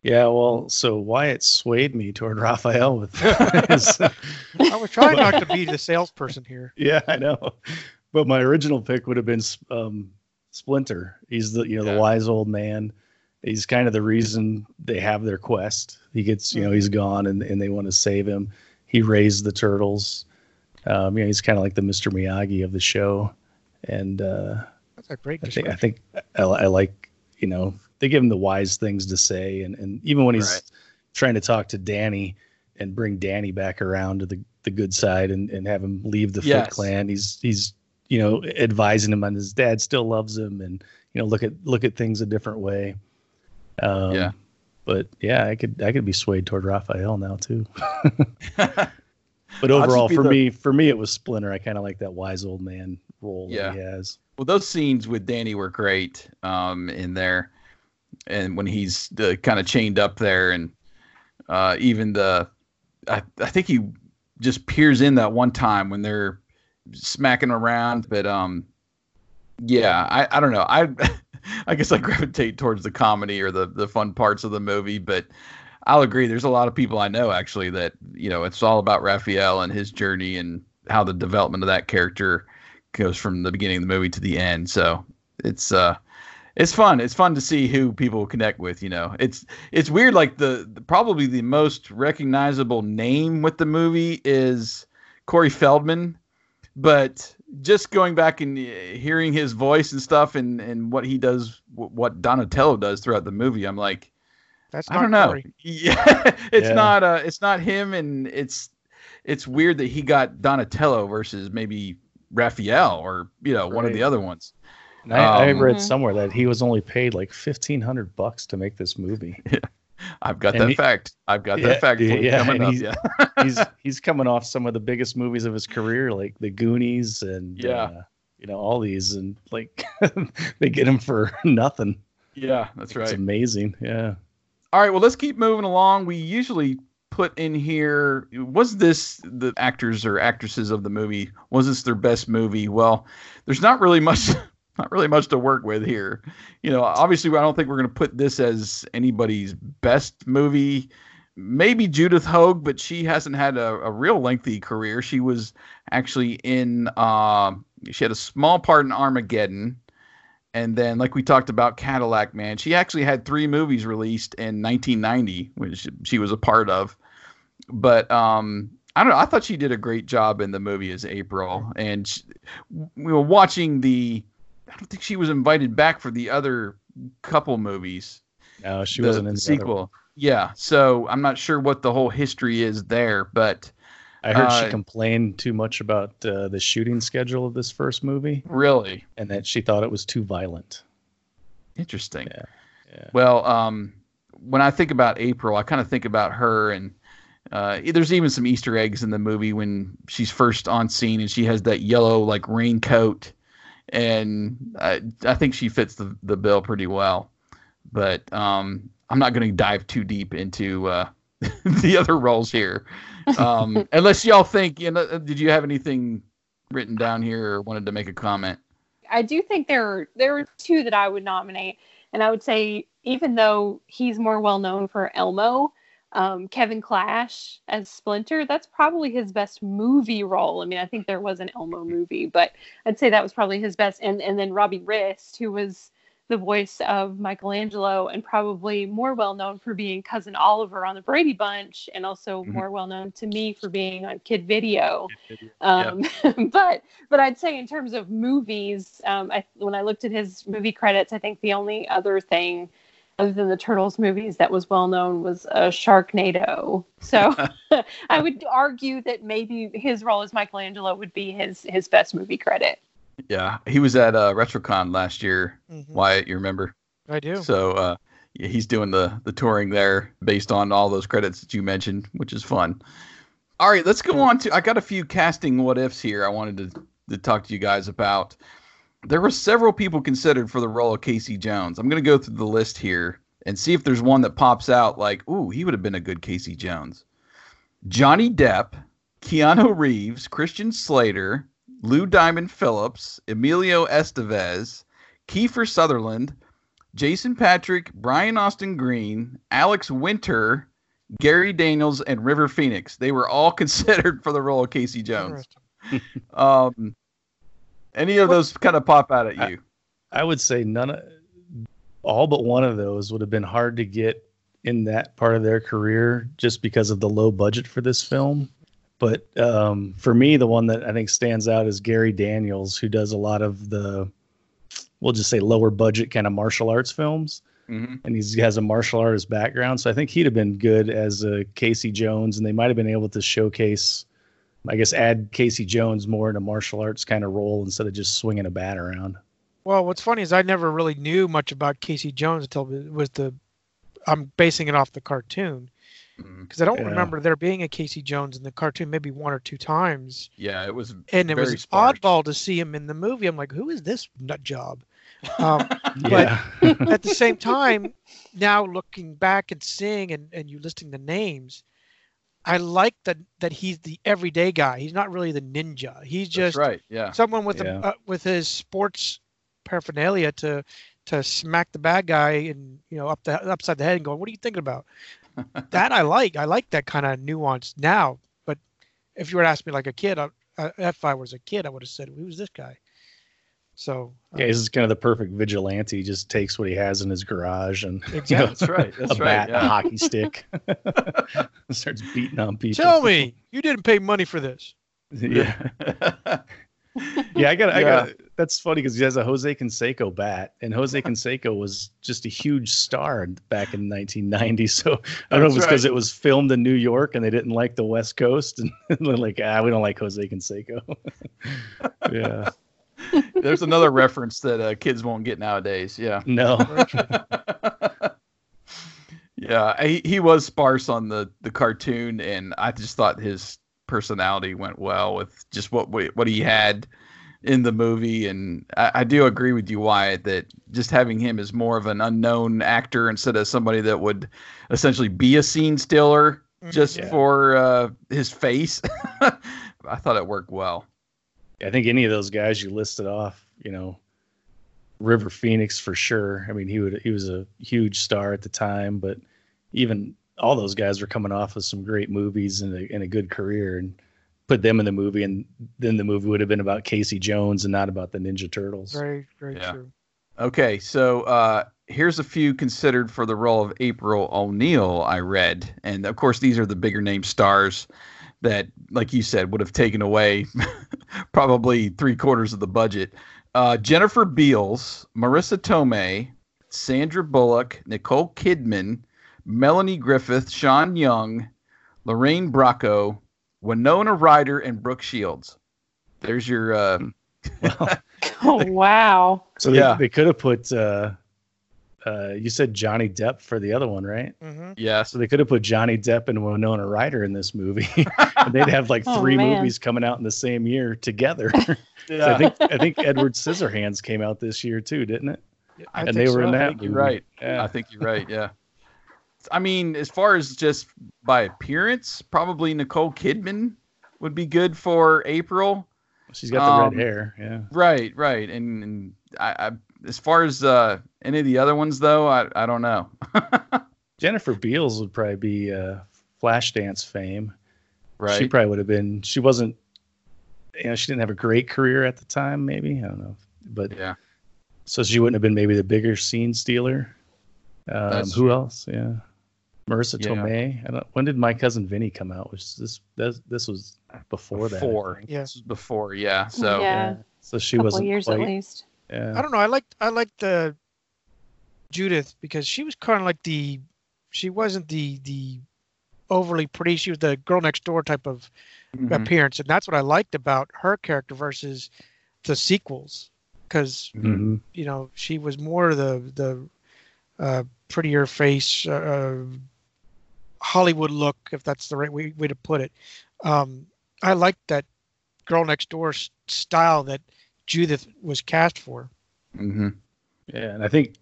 Yeah, well, so Wyatt swayed me toward *laughs* Raphael with *laughs* his. I was trying not to be the *laughs* salesperson here. yeah, I know. But my original pick would have been um, Splinter. He's the you know Yeah. the wise old man. He's kind of the reason they have their quest. He gets you know he's gone and, and they want to save him. He raised the turtles. Um, you know he's kind of like the Mr. Miyagi of the show, and uh, That's a great I think I think I, I like you know they give him the wise things to say, and and even when he's Right. trying to talk to Danny and bring Danny back around to the the good side and and have him leave the Yes. Foot Clan, he's he's you know advising him on his dad still loves him and you know look at look at things a different way. Um, Yeah. But yeah, I could I could be swayed toward Raphael now too. *laughs* *laughs* But overall, for the- me, for me, it was Splinter. I kind of like that wise old man role Yeah. that he has. Well, those scenes with Danny were great um, in there, and when he's uh, kind of chained up there, and uh, even the, I, I think he just peers in that one time when they're smacking around, but um, yeah, I, I don't know, I *laughs* I guess I gravitate towards the comedy or the the fun parts of the movie, but I'll agree. There's a lot of people I know actually that you know it's all about Raphael and his journey and how the development of that character goes from the beginning of the movie to the end. So it's uh it's fun. It's fun to see who people connect with, you know. It's it's weird like the, the probably the most recognizable name with the movie is Corey Feldman, but just going back and uh, hearing his voice and stuff and, and what he does, what Donatello does throughout the movie, I'm like, That's I don't know. Corey. *laughs* Yeah, it's Yeah. not uh, it's not him, and it's it's weird that he got Donatello versus maybe Raphael or you know one of the other ones. And I, I Um, read Mhm. somewhere that he was only paid like fifteen hundred bucks to make this movie. *laughs* I've got And that he- fact. I've got Yeah, that fact yeah, coming up. he's- *laughs* he's *laughs* he's coming off some of the biggest movies of his career, like The Goonies and Yeah. uh, you know all these, and like they get him for nothing. yeah, that's right. It's amazing. Yeah. All right, well, let's keep moving along. We usually put in here was this the actors or actresses of the movie was this their best movie well there's not really much not really much to work with here. You know obviously i don't think we're going to put this as anybody's best movie. Maybe Judith Hoag but she hasn't had a, a real lengthy career. She was actually in uh, she had a small part in armageddon. And then like we talked about cadillac man she actually had three movies released in 1990 which she was a part of. But um i don't know i thought she did a great job in the movie as april. And she, we were watching the i don't think she was invited back for the other couple movies. No, she the, wasn't in the sequel. yeah so i'm not sure what the whole history is there but I heard uh, she complained too much about uh, the shooting schedule of this first movie, really? And that she thought it was too violent. interesting. Yeah, yeah. Well, um, when I think about April, I kind of think about her, and uh, there's even some Easter eggs in the movie when she's first on scene and she has that yellow like raincoat, and I, I think she fits the the bill pretty well. But um, I'm not going to dive too deep into uh, *laughs* the other roles here, um, *laughs* unless y'all think. You know, did you have anything written down here or wanted to make a comment? I do think there are there are two that I would nominate, and I would say even though he's more well known for Elmo, um, Kevin Clash as Splinter, that's probably his best movie role. I mean, I think there was an Elmo movie, but I'd say that was probably his best. And and then Robbie Rist, who was the voice of Michelangelo, and probably more well known for being cousin Oliver on the Brady Bunch, and also Mhm. more well known to me for being on Kid Video. Um, *laughs* but but I'd say in terms of movies, um, I, when I looked at his movie credits, I think the only other thing other than the Turtles movies that was well known was uh, Sharknado. So *laughs* *laughs* I would argue that maybe his role as Michelangelo would be his his best movie credit. Yeah, he was at uh, RetroCon last year. Mhm. Wyatt, you remember? I do. So uh, yeah, he's doing the the touring there based on all those credits that you mentioned, which is fun. All right, let's go on to. I got a few casting what ifs here. I wanted to to talk to you guys about. There were several people considered for the role of Casey Jones. I'm going to go through the list here and see if there's one that pops out like, ooh, he would have been a good Casey Jones. Johnny Depp, Keanu Reeves, Christian Slater, Lou Diamond Phillips, Emilio Estevez, Kiefer Sutherland, Jason Patric, Brian Austin Green, Alex Winter, Gary Daniels, and River Phoenix. They were all *laughs* considered for the role of Casey Jones. Um, any of those kind of pop out at you? I would say none of all but one of those would have been hard to get in that part of their career just because of the low budget for this film. But um, for me, the one that I think stands out is Gary Daniels, who does a lot of the, we'll just say lower budget kind of martial arts films. Mhm. And he's, he has a martial artist background. So I think he'd have been good as a Casey Jones. And they might have been able to showcase, I guess, add Casey Jones more in a martial arts kind of role instead of just swinging a bat around. Well, what's funny is I never really knew much about Casey Jones until it was the. I'm basing it off the cartoon because I don't Yeah. remember there being a Casey Jones in the cartoon, maybe one or two times, Yeah, it was. and it was sparse. oddball to see him in the movie. I'm like, who is this nut job? Um, *laughs* Yeah. *laughs* at the same time, now looking back and seeing and, and you listing the names, I like that that he's the everyday guy. He's not really the ninja. He's That's just right. Yeah. someone with Yeah. a uh, with his sports paraphernalia to to smack the bad guy and you know up the upside the head and going, "What are you thinking about?" *laughs* that I like. I like that kind of nuance now. But if you were to ask me like a kid, I, uh, if I was a kid, I would have said, "Who's this guy?" So uh, Yeah, he's kind of the perfect vigilante. He just takes what he has in his garage and you know, Exactly. That's right. That's a right. bat, yeah. a hockey *laughs* stick, *laughs* starts beating on people. tell me, you didn't pay money for this. *laughs* Yeah. yeah, I got. I Yeah. got. That's funny because he has a Jose Canseco bat, and Jose Canseco was just a huge star back in 1990. So I don't know if That's it's because right. it was filmed in New York and they didn't like the West Coast, and they're like, ah, we don't like Jose Canseco. yeah. *laughs* There's another reference that uh, kids won't get nowadays. Yeah. No. *laughs* Yeah, he, he was sparse on the, the cartoon, and I just thought his personality went well with just what what he had in the movie. And I, I do agree with you, Wyatt, that just having him as more of an unknown actor instead of somebody that would essentially be a scene stealer just Yeah. for uh, his face, *laughs* I thought it worked well. I think any of those guys you listed off, you know, River Phoenix for sure. I mean, he would he was a huge star at the time, but even all those guys were coming off of some great movies and a, and a good career, and put them in the movie, and then the movie would have been about Casey Jones and not about the Ninja Turtles. Very, very Yeah. true. Okay, so uh, here's a few considered for the role of April O'Neil. I read, and of course, these are the bigger name stars that, like you said, would have taken away *laughs* probably three quarters of the budget. Uh, Jennifer Beals, Marisa Tomei, Sandra Bullock, Nicole Kidman, Melanie Griffith, Sean Young, Lorraine Bracco, Winona Ryder, and Brooke Shields. There's your uh, *laughs* Oh wow. So they, Yeah. they could have put. Uh, uh, you said Johnny Depp for the other one, right? hmm yeah. So they could have put Johnny Depp and Winona Ryder in this movie, *laughs* and they'd have like *laughs* Oh, three man. movies coming out in the same year together. *laughs* So I think I think Edward Scissorhands came out this year too, didn't it? I and they were so. in I that. think you're movie. right. Yeah. I think you're right. Yeah. I mean, as far as just by appearance, probably Nicole Kidman would be good for April. She's got the Um, red hair. Yeah. Right, right. And, and I, I, as far as uh, any of the other ones, though, I, I don't know. *laughs* Jennifer Beals would probably be uh, Flashdance fame. right. She probably would have been. She wasn't. You know, she didn't have a great career at the time. Maybe I don't know, but yeah. so she wouldn't have been maybe the bigger scene stealer. Um, That's who else? Yeah, Marisa Yeah. Tomei. I don't, when did my cousin Vinny come out? Was this this, this was before that? I Before. Yeah. This was before. Yeah. So, yeah, So she wasn't years quite. at least. Yeah. I don't know. I liked I liked the Judith because she was kind of like the she wasn't the the overly pretty. She was the girl next door type of mhm. appearance, and that's what I liked about her character versus the sequels. Because Mhm. you know she was more the the uh, prettier face, uh, Hollywood look, if that's the right way, way to put it. Um, I liked that girl next door style that Judith was cast for. Mhm. Yeah, and I think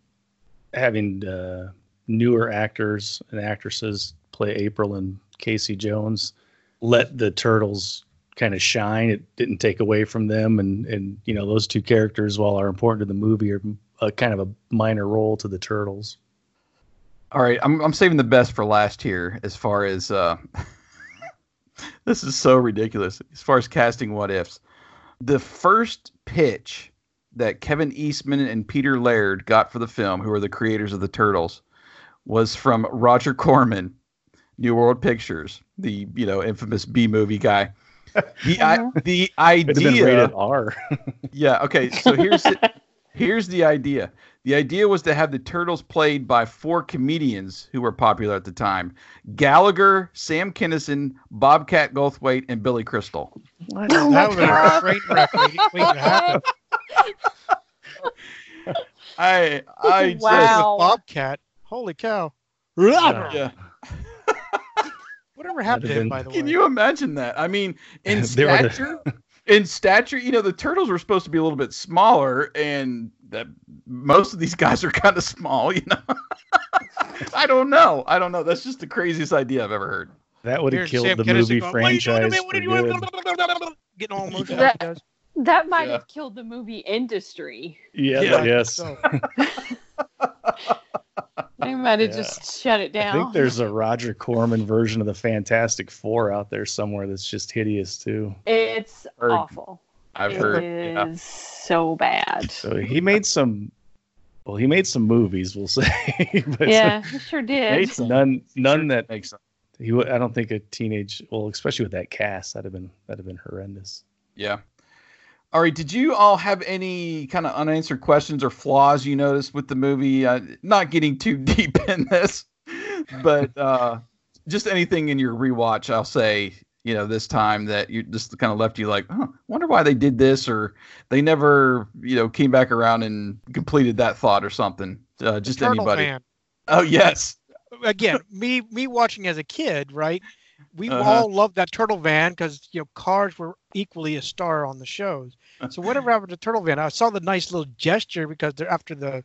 having uh, newer actors and actresses play April and Casey Jones let the turtles kind of shine. It didn't take away from them, and and you know those two characters, while are important to the movie, are a kind of a minor role to the turtles. All right, I'm I'm saving the best for last here as far as uh *laughs* this is so ridiculous as far as casting what ifs. The first pitch that Kevin Eastman and Peter Laird got for the film, who are the creators of the Turtles, was from Roger Corman, New World Pictures, the you know infamous B movie guy. The I, uh-huh. the It'd been idea rated R. *laughs* yeah. Okay. So here's the, here's the idea. The idea was to have the turtles played by four comedians who were popular at the time: Gallagher, Sam Kinison, Bobcat Goldthwait, and Billy Crystal. Oh that would have been a train wreck waiting waiting to happen. I I just Wow. Bobcat. Holy cow. yeah. *laughs* Whatever happened to him, by the way? Can you imagine that? I mean, in *laughs* They were the- stature, in stature, you know, the turtles were supposed to be a little bit smaller, and that most of these guys are kind of small. *laughs* You know. I don't know. I don't know. That's just the craziest idea I've ever heard. That would have killed Sam the Kinison movie going, "What are you doing to franchise me? for What are you good. doing?" *laughs* Getting all emotional Yeah. like he does. That might Yeah. have killed the movie industry. Yeah, Yeah, yes. so- *laughs* They might have Yeah. just shut it down. I down. think there's a Roger Corman version of the Fantastic Four out there somewhere that's just hideous too. It's Heard. awful. I've It heard. is yeah. so bad. So he made some. Well, he made some movies, we'll *laughs* say, but Yeah, he sure did. Made some- none none that Makes sense. He, w- I don't think a teenage, well, especially with that cast, that'd have been that'd have been horrendous. Yeah. All right. Did you all have any kind of unanswered questions or flaws you noticed with the movie? Uh, not getting too *laughs* deep in this, but uh, just anything in your rewatch, I'll say, you know, this time that you just kind of left you like, huh, wonder why they did this, or they never, you know, came back around and completed that thought or something. Uh, just Turtle anybody. Van. Oh yes. Again, me me watching as a kid, right? We Uh-huh. all loved that turtle van because you know cars were equally a star on the shows. *laughs* So whatever happened to turtle van? I saw the nice little gesture because they're after the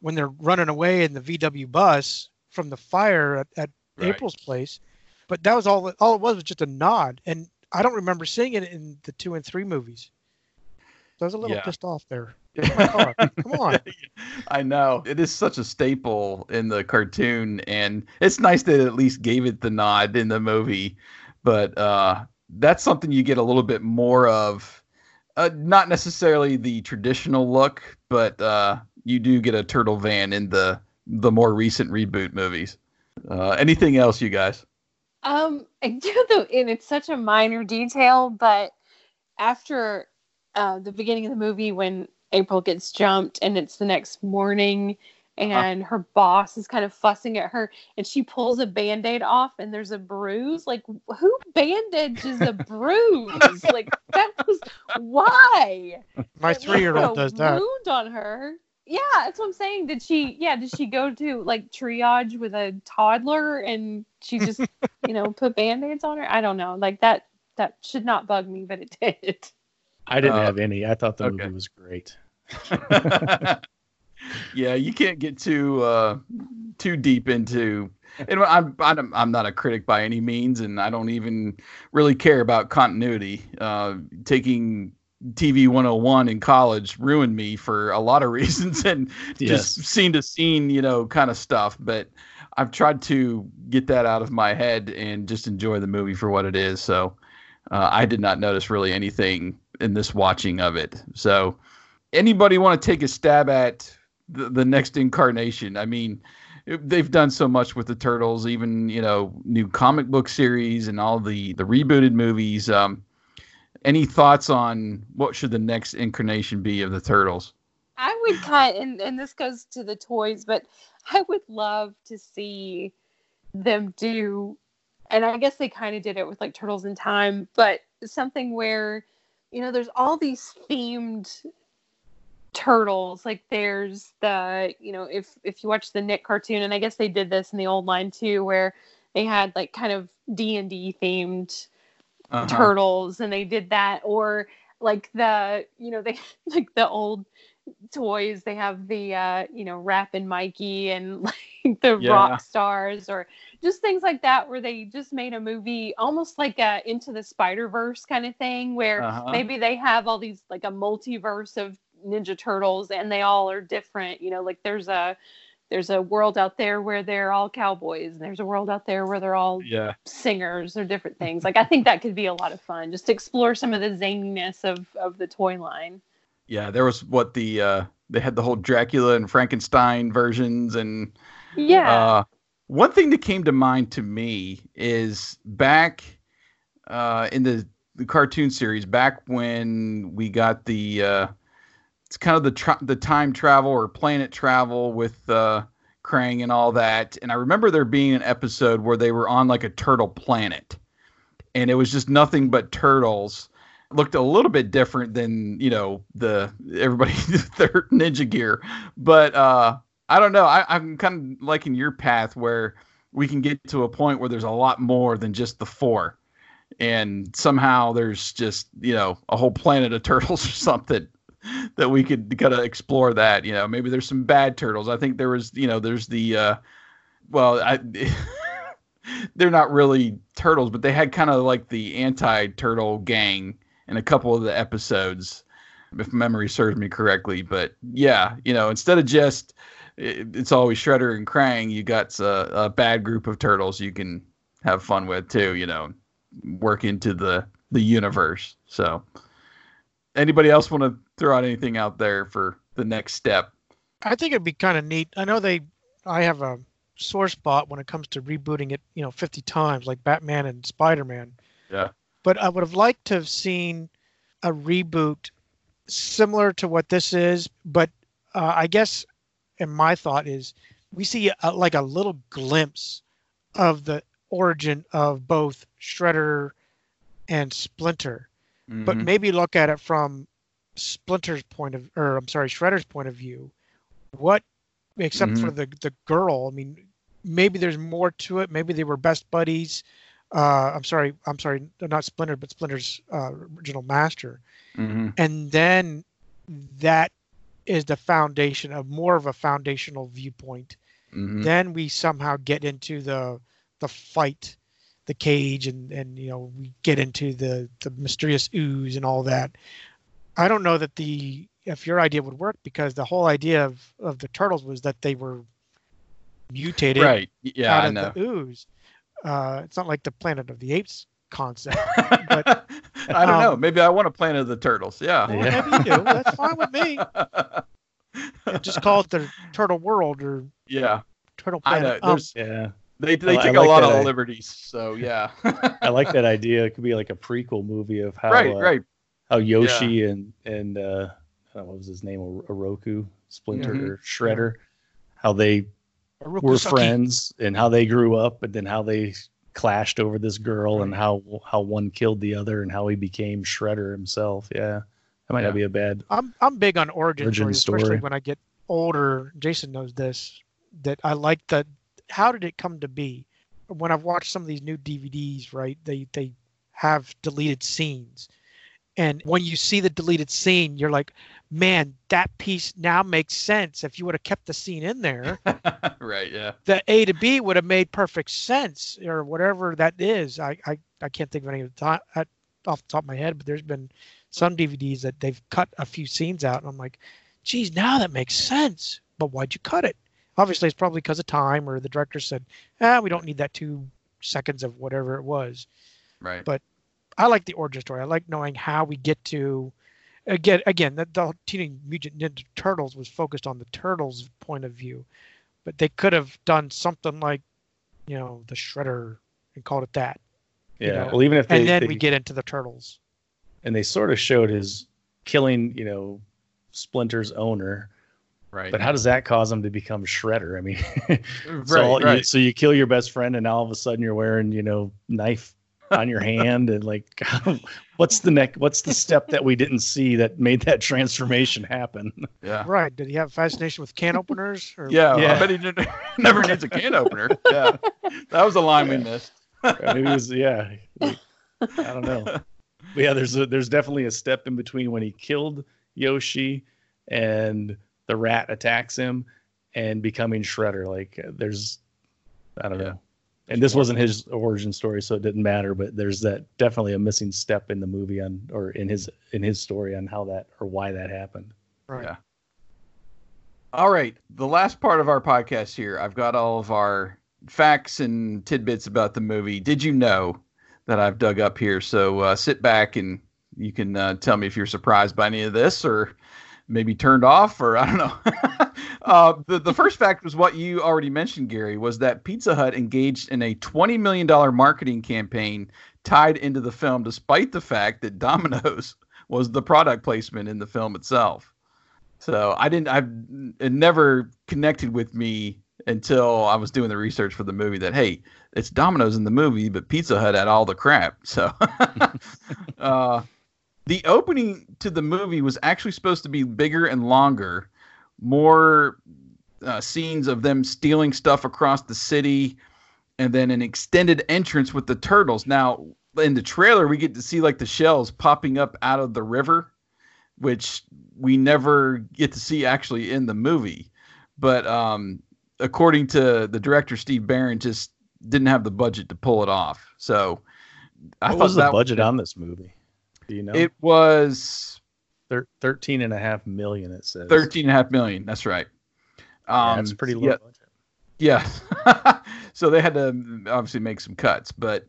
when they're running away in the VW bus from the fire at, at Right. April's place. But that was all. All it was was just a nod, and I don't remember seeing it in the two and three movies. So I was a little Yeah. pissed off there. Come on. *laughs* I know it is such a staple in the cartoon, and it's nice that it at least gave it the nod in the movie. But uh, that's something you get a little bit more of. Uh, not necessarily the traditional look, but uh, you do get a turtle van in the the more recent reboot movies. Uh, anything else, you guys? Um, I do though, and it's such a minor detail, but after uh, the beginning of the movie, when April gets jumped, and it's the next morning, and her boss is kind of fussing at her, and she pulls a band-aid off, and there's a bruise. Like, who bandages a bruise? *laughs* like, that was why. My three year old does that. Wound on her. Yeah, that's what I'm saying. Did she? Yeah, did she go to like triage with a toddler and she just, you know, put band-aids on her? I don't know. Like that. That should not bug me, but it did. I didn't Uh, have any. I thought the okay. movie was great. *laughs* yeah, you can't get too uh, too deep into. And I'm, I'm I'm not a critic by any means, and I don't even really care about continuity. Uh, taking TV 101 in college ruined me for a lot of *laughs* reasons, and just scene to scene, you know, kind of stuff. But I've tried to get that out of my head and just enjoy the movie for what it is. So uh, I did not notice really anything in this watching of it. So anybody want to take a stab at the, the next incarnation? I mean, they've done so much with the turtles, even you know, new comic book series and all the the rebooted movies. Um, any thoughts on what should the next incarnation be of the turtles? I would kind and and this goes to the toys, but I would love to see them do and I guess they kind of did it with like Turtles in Time, but something where you know there's all these themed turtles like there's the you know if if you watch the Nick cartoon and I guess they did this in the old line too where they had like kind of D&D themed Uh-huh. turtles and they did that or like the you know *laughs* they like the old toys they have the uh you know rap and mikey and *laughs* like the Yeah. rock stars or just things like that where they just made a movie almost like a into the spider verse kind of thing where Uh-huh. maybe they have all these like a multiverse of ninja turtles and they all are different you know like there's a there's a world out there where they're all cowboys and there's a world out there where they're all Yeah. singers or different *laughs* things. Like I think that could be a lot of fun, just to explore some of the zaniness of of the toy line. Yeah, there was what the uh they had the whole Dracula and Frankenstein versions and Yeah. uh one thing that came to mind to me is back uh in the the cartoon series back when we got the uh it's kind of the tra- the time travel or planet travel with uh Krang and all that. And I remember there being an episode where they were on like a turtle planet. And it was just nothing but turtles. Looked a little bit different than you know the everybody *laughs* their ninja gear. But uh i don't know. I, i'm kind of liking your path where we can get to a point where there's a lot more than just the four. And somehow there's just you know a whole planet of *laughs* turtles or something *laughs* that we could kind of explore that you know. Maybe there's some bad turtles. I think there was you know there's the uh well i *laughs* they're not really turtles but they had kind of like the anti-turtle gang in a couple of the episodes if memory serves me correctly. But yeah you know instead of just it, it's always shredder and krang you got a, a bad group of turtles you can have fun with too you know work into the the universe. So anybody else want to throw out anything out there for the next step I think it'd be kind of neat. I know they, I have a sore spot when it comes to rebooting it, you know, 50 times like Batman and Spider-Man. Yeah. But I would have liked to have seen a reboot similar to what this is, but uh, I guess, and my thought is, we see a, like a little glimpse of the origin of both Shredder and Splinter, but Mhm. maybe look at it from Splinter's point of, or I'm sorry, Shredder's point of view. What, except for the the girl, I mean, maybe there's more to it. Maybe they were best buddies. Uh, I'm sorry, I'm sorry, not Splinter, but Splinter's uh, original master. Mhm. And then that is the foundation of more of a foundational viewpoint. Mhm. Then we somehow get into the the fight, the cage, and and you know we get into the the mysterious ooze and all that. I don't know that the if your idea would work because the whole idea of of the turtles was that they were mutated Right. Yeah, out I of know. the ooze. Uh, it's not like the Planet of the Apes concept. *laughs* But I don't know. um, Maybe I want a Planet of the Turtles. Yeah. Well, Whatever you do, that's fine with me. *laughs* Just call it the Turtle World or Yeah. Turtle I Planet. know. Um, Yeah. They they I- I take a lot of I- liberties. So yeah. *laughs* I like that idea. It could be like a prequel movie of how right. uh, Right. how Yoshi and and uh, I don't know, what was his name? Oroku, Splinter, Mhm. or Shredder, how they Oroku were Saki. friends and how they grew up, and then how they clashed over this girl and how how one killed the other and how he became Shredder himself. Yeah, that might Yeah. not be a bad. I'm I'm big on origin, Origin stories, especially when I get older. Jason knows this. That I like the how did it come to be? When I've watched some of these new DVDs, right? They they have deleted scenes, and when you see the deleted scene, you're like, man, that piece now makes sense. If you would have kept the scene in there, *laughs* right. Yeah. the A to B would have made perfect sense, or whatever that is. I I, I can't think of any of the time at, off the top of my head, but there's been some DVDs that they've cut a few scenes out, and I'm like, geez, now that makes sense. But why'd you cut it? Obviously, it's probably because of time, or the director said, ah, we don't need that two seconds of whatever it was. Right. But I like the origin story. I like knowing how we get to again again the, the Teenage Mutant Ninja Turtles was focused on the turtles' point of view, but they could have done something like, you know, the Shredder and called it that. you Yeah, know? well, even if they, and then they- we get into the turtles. and they sort of showed his killing, you know, Splinter's owner. Right. But how does that cause him to become Shredder? I mean, *laughs* so, Right, all- you- so you kill your best friend, and now all of a sudden you're wearing, you know, knife on your hand, and like, *laughs* what's the neck? What's the step that we didn't see that made that transformation happen? Yeah. Right? Did he have a fascination with can openers? Or, Yeah, Yeah. I bet he didn't, *laughs* never needs a can opener. Yeah, that was a line we missed. Maybe it was, yeah. like, I don't know. But yeah, there's a, there's definitely a step in between when he killed Yoshi and the rat attacks him and becoming Shredder. Like there's, I don't Yeah. know. And this wasn't his origin story, so it didn't matter. But there's that definitely a missing step in the movie on, or in his in his story on how that or why that happened. Right. Yeah. All right, the last part of our podcast here. I've got all of our facts and tidbits about the movie. Did you know that I've dug up here? So uh, sit back and you can uh, tell me if you're surprised by any of this or maybe turned off or I don't know. *laughs* uh, the, the first fact was what you already mentioned, Gary, was that Pizza Hut engaged in a $20 million marketing campaign tied into the film, despite the fact that Domino's *laughs* was the product placement in the film itself. So I didn't, I've it never connected with me until I was doing the research for the movie that, hey, it's Domino's in the movie, but Pizza Hut had all the crap. So, *laughs* uh, the opening to the movie was actually supposed to be bigger and longer, more uh, scenes of them stealing stuff across the city, and then an extended entrance with the turtles. Now, in the trailer, we get to see like the shells popping up out of the river, which we never get to see actually in the movie. But um, according to the director Steve Barron, just didn't have the budget to pull it off. So I what thought was the budget on this movie? Do you know? It was Thir- 13 and a half million, it says. 13 and a half million. That's right. Yeah, Um, that's pretty low yeah, budget. Yeah. *laughs* so they had to obviously make some cuts, but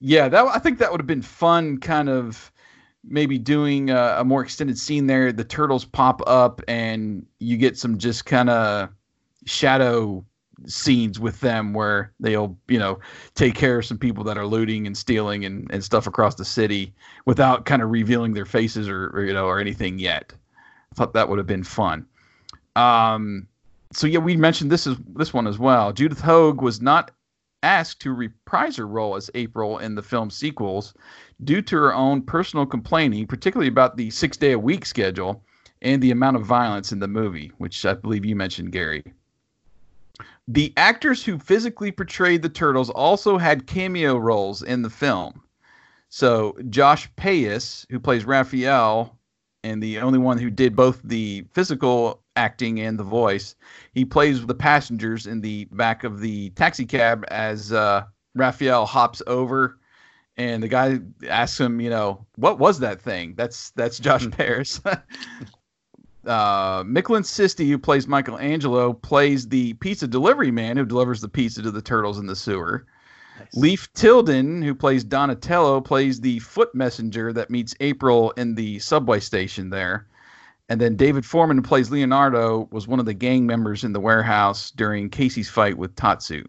yeah, that I think that would have been fun. Kind of maybe doing a, a more extended scene there. The turtles pop up, and you get some just kind of shadow scenes with them where they'll you know take care of some people that are looting and stealing and, and stuff across the city without kind of revealing their faces or, or you know or anything yet. I thought that would have been fun. Um, so yeah, we mentioned this is this one as well. Judith Hoag was not asked to reprise her role as April in the film sequels due to her own personal complaining, particularly about the six day a week schedule and the amount of violence in the movie, which I believe you mentioned, Gary. The actors who physically portrayed the turtles also had cameo roles in the film. So Josh Pais, who plays Raphael, and the only one who did both the physical acting and the voice, he plays the passengers in the back of the taxi cab as uh, Raphael hops over, and the guy asks him, you know, what was that thing? That's that's Josh Pais. *laughs* uh, Michelan Sisti, who plays Michelangelo, plays the pizza delivery man who delivers the pizza to the turtles in the sewer. Nice. Leif Tilden, who plays Donatello, plays the foot messenger that meets April in the subway station there. And then David Forman, who plays Leonardo, was one of the gang members in the warehouse during Casey's fight with Tatsu.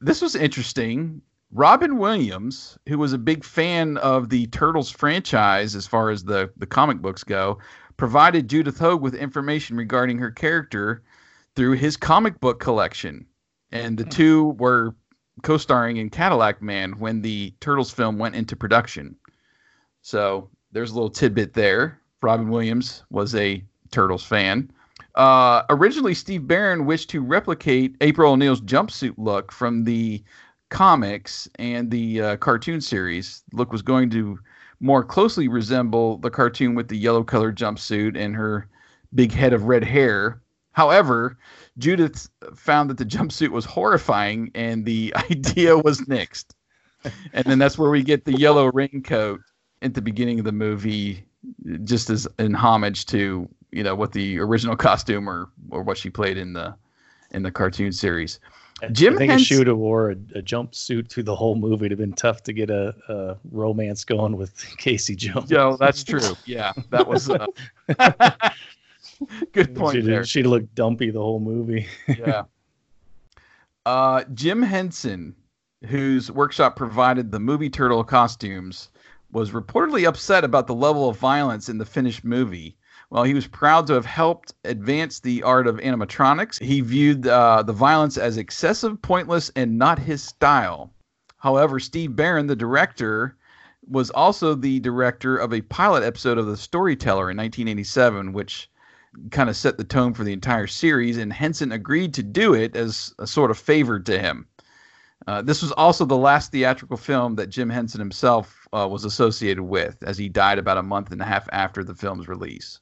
This was interesting. Robin Williams, who was a big fan of the Turtles franchise as far as the, the comic books go, provided Judith Hoag with information regarding her character through his comic book collection. And the hmm. two were co starring in Cadillac Man when the Turtles film went into production. So there's a little tidbit there. Robin Williams was a Turtles fan. Uh, originally, Steve Barron wished to replicate April O'Neil's jumpsuit look from the comics and the uh, cartoon series. The look was going to more closely resemble the cartoon with the yellow colored jumpsuit and her big head of red hair. However, Judith found that the jumpsuit was horrifying and the *laughs* idea was nixed. and then that's where we get the yellow raincoat at the beginning of the movie, just as in homage to you know what the original costume or or what she played in the in the cartoon series. Jim I think Henson, if she would have wore a, a jumpsuit through the whole movie, it'd have been tough to get a, a romance going with *laughs* Casey Jones. Yeah, that's true. Yeah, that was uh, *laughs* good point she'd, there. She'd look dumpy the whole movie. *laughs* yeah. Uh, Jim Henson, whose workshop provided the movie turtle costumes, was reportedly upset about the level of violence in the finished movie. While he was proud to have helped advance the art of animatronics, he viewed uh, the violence as excessive, pointless, and not his style. However, Steve Barron, the director, was also the director of a pilot episode of The Storyteller in 1987, which kind of set the tone for the entire series, and Henson agreed to do it as a sort of favor to him. Uh, this was also the last theatrical film that Jim Henson himself uh, was associated with, as he died about a month and a half after the film's release.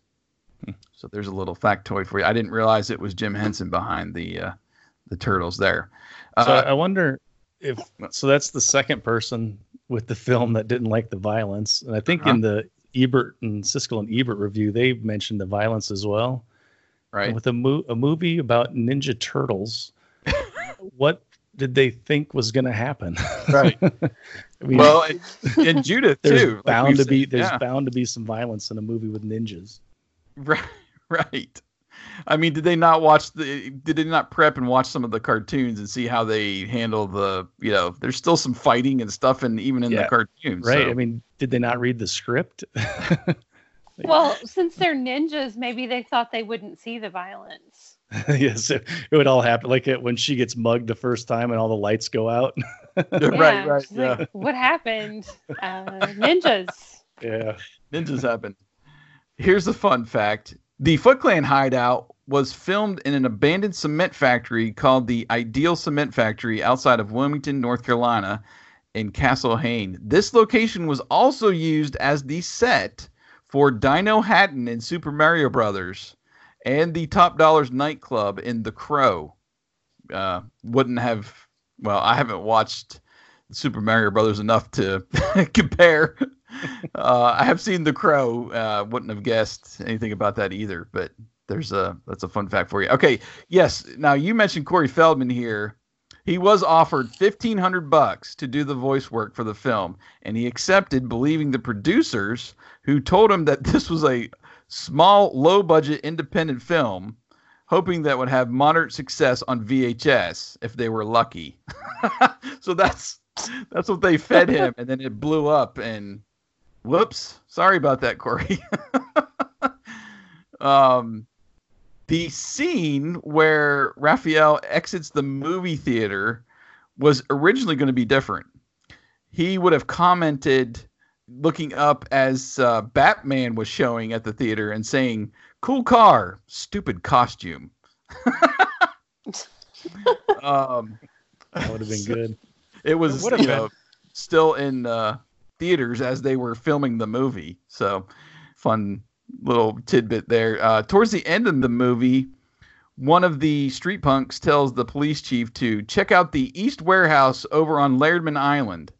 *laughs* So there's a little factoid for you. I didn't realize it was Jim Henson behind the uh, the turtles there. Uh, so I wonder if so. That's the second person with the film that didn't like the violence, and I think uh-huh. in the Ebert and Siskel and Ebert review they mentioned the violence as well. Right. And with a, mo- a movie about Ninja Turtles, *laughs* what did they think was going to happen? Right. *laughs* I mean, well, and, and Judith there's too. Bound like to be there's yeah. bound to be some violence in a movie with ninjas. *laughs* Right. Right. I mean, did they not watch the? Did they not prep and watch some of the cartoons and see how they handle the? You know, there's still some fighting and stuff, and even in yeah, the cartoons. Right. So. I mean, did they not read the script? *laughs* well, since they're ninjas, maybe they thought they wouldn't see the violence. *laughs* yes, it, it, would all happen. Like it when she gets mugged the first time and all the lights go out. yeah, right. Right. Yeah. Like, what happened? Uh, ninjas. Yeah. Ninjas happen. Here's a fun fact the Foot Clan hideout was filmed in an abandoned cement factory called the Ideal Cement Factory outside of Wilmington, North Carolina, in Castle Hayne. This location was also used as the set for Dinohattan in Super Mario Brothers and the Top Dollars nightclub in The Crow. Uh, wouldn't have, well, I haven't watched Super Mario Brothers enough to *laughs* compare uh, I have seen The Crow. Uh, wouldn't have guessed anything about that either, but there's a that's a fun fact for you. Okay, yes. Now you mentioned Corey Feldman here. He was offered fifteen hundred bucks to do the voice work for the film, and he accepted, believing the producers who told him that *laughs* this was a small, low budget independent film hoping that would have moderate success on VHS if they were lucky. *laughs* so that's that's what they fed him, and then it blew up. And whoops, sorry about that, Corey. *laughs* um, the scene where Raphael exits the movie theater was originally going to be different. He would have commented, looking up as uh, Batman was showing at the theater and saying, "Cool car, stupid costume." *laughs* um, that would have been *laughs* good. It was It you know, still in uh, theaters as they were filming the movie. So, fun little tidbit there. Uh, towards the end of the movie, one of the street punks tells the police chief to check out the East Warehouse over on Lairdman Island.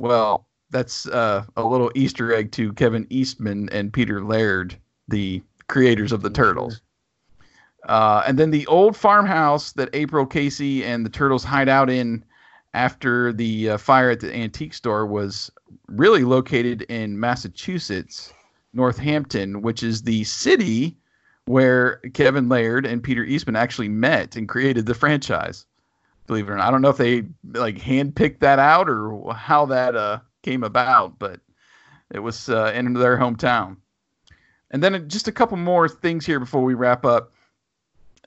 Well, that's uh, a little Easter egg to Kevin Eastman and Peter Laird, the creators of the Turtles. Uh, and then the old farmhouse that April Casey and the Turtles hide out in after the uh, fire at the antique store was really located in Massachusetts, Northampton, which is the city where Kevin Laird and Peter Eastman actually met and created the franchise. Believe it or not, I don't know if they like handpicked that out or how that uh, came about, but it was uh, in their hometown. And then just a couple more things here before we wrap up.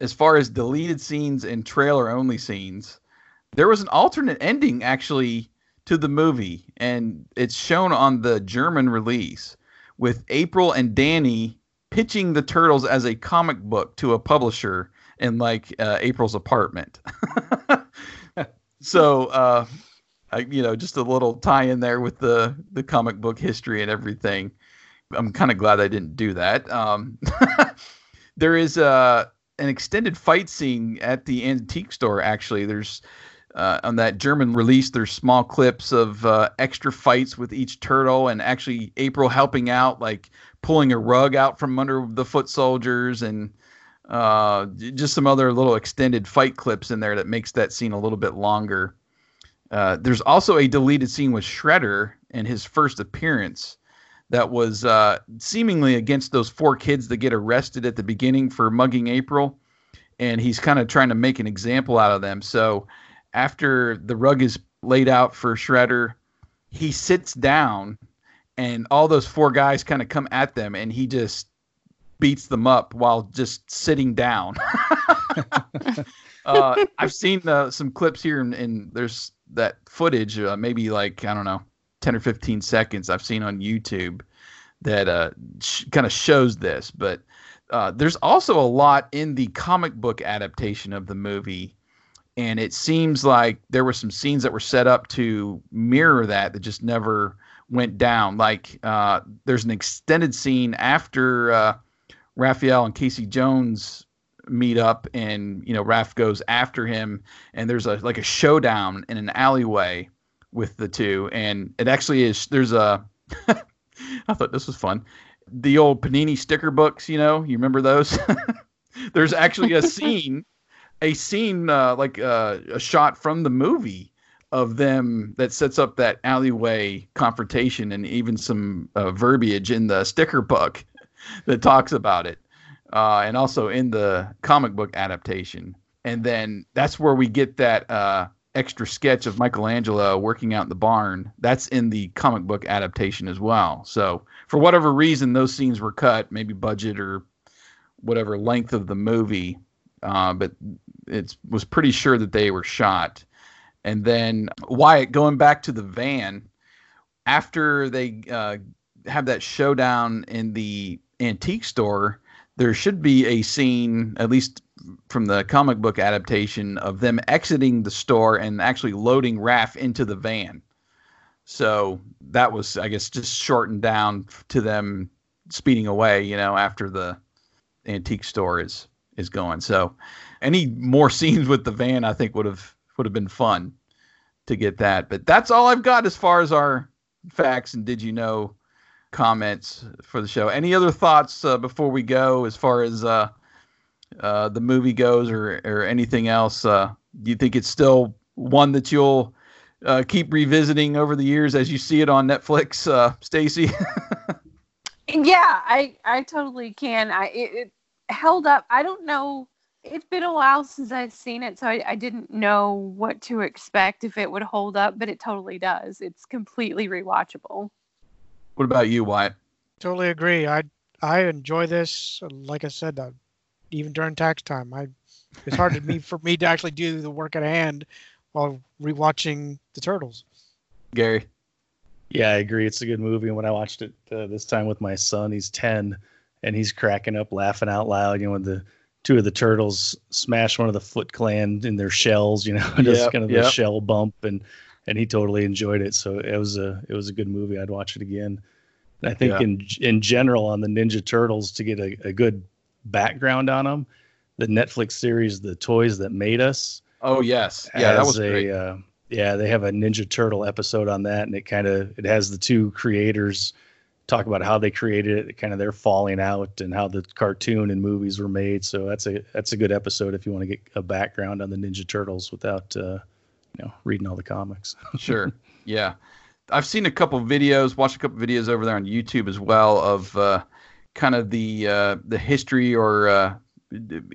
As far as deleted scenes and trailer only scenes, there was an alternate ending actually to the movie, and it's shown on the German release with April and Danny pitching the Turtles as a comic book to a publisher in like uh, April's apartment. *laughs* so, uh, I, you know, just a little tie in there with the the comic book history and everything. I'm kind of glad I didn't do that. Um, *laughs* there is uh, an extended fight scene at the antique store. Actually, there's uh, on that German release. There's small clips of uh, extra fights with each turtle, and actually April helping out, like pulling a rug out from under the foot soldiers, and uh, just some other little extended fight clips in there that makes that scene a little bit longer. Uh, there's also a deleted scene with Shredder and his first appearance that was uh, seemingly against those four kids that get arrested at the beginning for mugging April. And he's kind of trying to make an example out of them. So after the rug is laid out for Shredder, he sits down and all those four guys kind of come at them and he just beats them up while just sitting down. *laughs* uh, I've seen uh, some clips here, and, and there's that footage, uh, maybe like I don't know, ten or fifteen seconds. I've seen on YouTube that uh, sh- kind of shows this, but uh, there's also a lot in the comic book adaptation of the movie, and it seems like there were some scenes that were set up to mirror that that just never went down. Like uh, there's an extended scene after uh, Raphael and Casey Jones meet up and you know Raph goes after him and there's a like a showdown in an alleyway with the two and it actually is there's a *laughs* I thought this was fun the old Panini sticker books you know you remember those *laughs* there's actually a *laughs* scene a scene uh, like uh, a shot from the movie of them that sets up that alleyway confrontation and even some uh, verbiage in the sticker book *laughs* that talks about it uh, and also in the comic book adaptation. And then that's where we get that uh, extra sketch of Michelangelo working out in the barn. That's in the comic book adaptation as well. So for whatever reason, those scenes were cut, maybe budget or whatever length of the movie, uh, but it was pretty sure that they were shot. And then Wyatt going back to the van after they uh, have that showdown in the antique store there should be a scene, at least from the comic book adaptation, of them exiting the store and actually loading Raph into the van. So that was, I guess, just shortened down to them speeding away, you know, after the antique store is is going. So any more *laughs* scenes with the van, I think would have would have been fun to get that. But that's all I've got as far as our facts and did you know comments for the show. Any other thoughts uh, before we go as far as uh, uh, the movie goes or, or anything else? Uh, do you think it's still one that you'll uh, keep revisiting over the years as you see it on Netflix, uh, Stacy? *laughs* Yeah, I I totally can. I it, it held up. I don't know it's been a while since I've seen it, so I, I didn't know what to expect if it would hold up, but it totally does. It's completely rewatchable. What about you, Wyatt? Totally agree. I I enjoy this. Like I said, uh, even during tax time, I it's hard to me for me to actually do the work at hand while rewatching the Turtles. Gary. Yeah, I agree. It's a good movie. And when I watched it uh, this time with my son, he's 10, and he's cracking up, laughing out loud. You know, when the two of the turtles smash one of the Foot Clan in their shells, you know, *laughs* just Yep, kind of yep. the shell bump, and and he totally enjoyed it. So it was a it was a good movie. I'd watch it again. And I think Yeah. in in general on the Ninja Turtles to get a, a good background on them, the Netflix series The Toys That Made Us Oh yes, yeah, that was a great. uh, yeah they have a ninja turtle episode on that and it kind of it has the two creators talk about how they created it kind of their falling out and how the cartoon and movies were made so that's a that's a good episode if you want to get a background on the ninja turtles without uh you know reading all the comics *laughs* sure. Yeah. I've seen a couple videos, watched a couple videos over there on YouTube as well of uh, kind of the uh, the history or uh,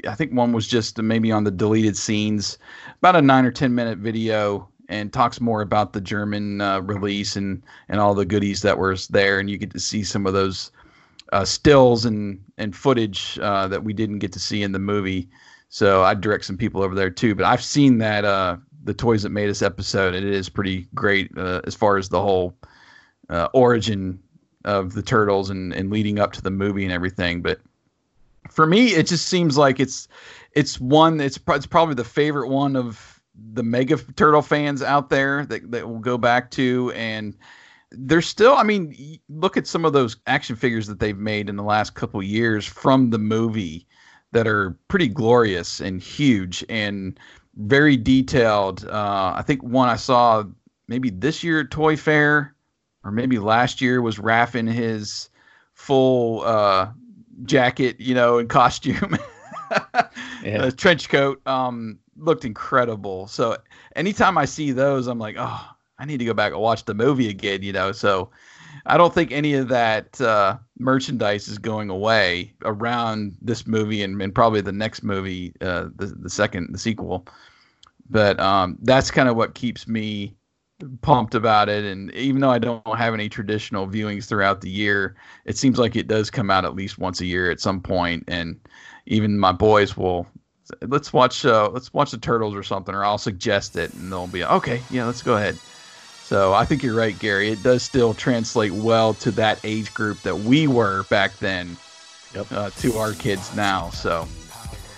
I think one was just maybe on the deleted scenes, about a nine or ten minute video, and talks more about the German uh, release and and all the goodies that were there, and you get to see some of those uh, stills and and footage uh, that we didn't get to see in the movie. So I direct some people over there too. But I've seen that uh, the toys that made us episode, and it is pretty great uh, as far as the whole uh, origin of the turtles and and leading up to the movie and everything. But for me, it just seems like it's it's one. It's it's probably the favorite one of the mega turtle fans out there that that will go back to and there's still i mean look at some of those action figures that they've made in the last couple years from the movie that are pretty glorious and huge and very detailed. Uh, i think one i saw maybe this year at toy fair or maybe last year was Raph in his full uh, jacket you know and costume *laughs* *laughs* Yeah. a trench coat um looked incredible. So anytime i see those i'm like oh i need to go back and watch the movie again you know? So i don't think any of that uh merchandise is going away around this movie and, and probably the next movie uh the, the second the sequel. But um that's kind of what keeps me pumped about it. And even though i don't have any traditional viewings throughout the year it seems like it does come out at least once a year at some point. And even my boys will let's watch uh, let's watch the turtles or something or i'll suggest it and they'll be okay yeah let's go ahead so i think you're right gary it does still translate well to that age group that we were back then Yep. uh, to our kids now so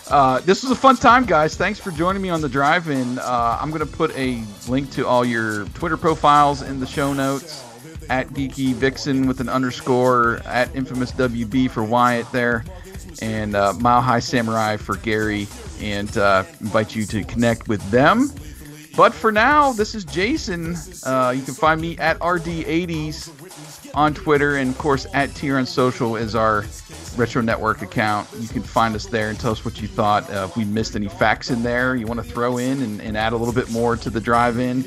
uh, this was a fun time, guys. Thanks for joining me on the drive-in. Uh, I'm going to put a link to all your Twitter profiles in the show notes at Geeky Vixen with an underscore at Infamous WB for Wyatt there, and uh, Mile High Samurai for Gary, and uh, invite you to connect with them. But for now, this is Jason. Uh, you can find me at RD80s on Twitter, and of course at Tier on Social is our Retro Network account. You can find us there and tell us what you thought. Uh, if we missed any facts in there, you want to throw in and, and add a little bit more to the drive-in,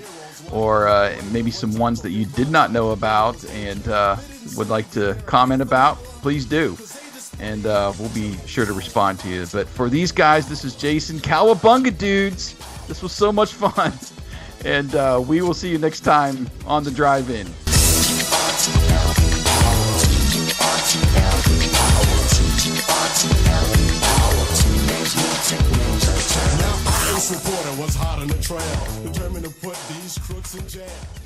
or uh, maybe some ones that you did not know about and uh, would like to comment about, please do. And uh, we'll be sure to respond to you. But for these guys, this is Jason Cowabunga dudes. This was so much fun. *laughs* And uh, we will see you next time on the drive-in. Ace reporter was hot on the trail, determined to put these crooks in jail.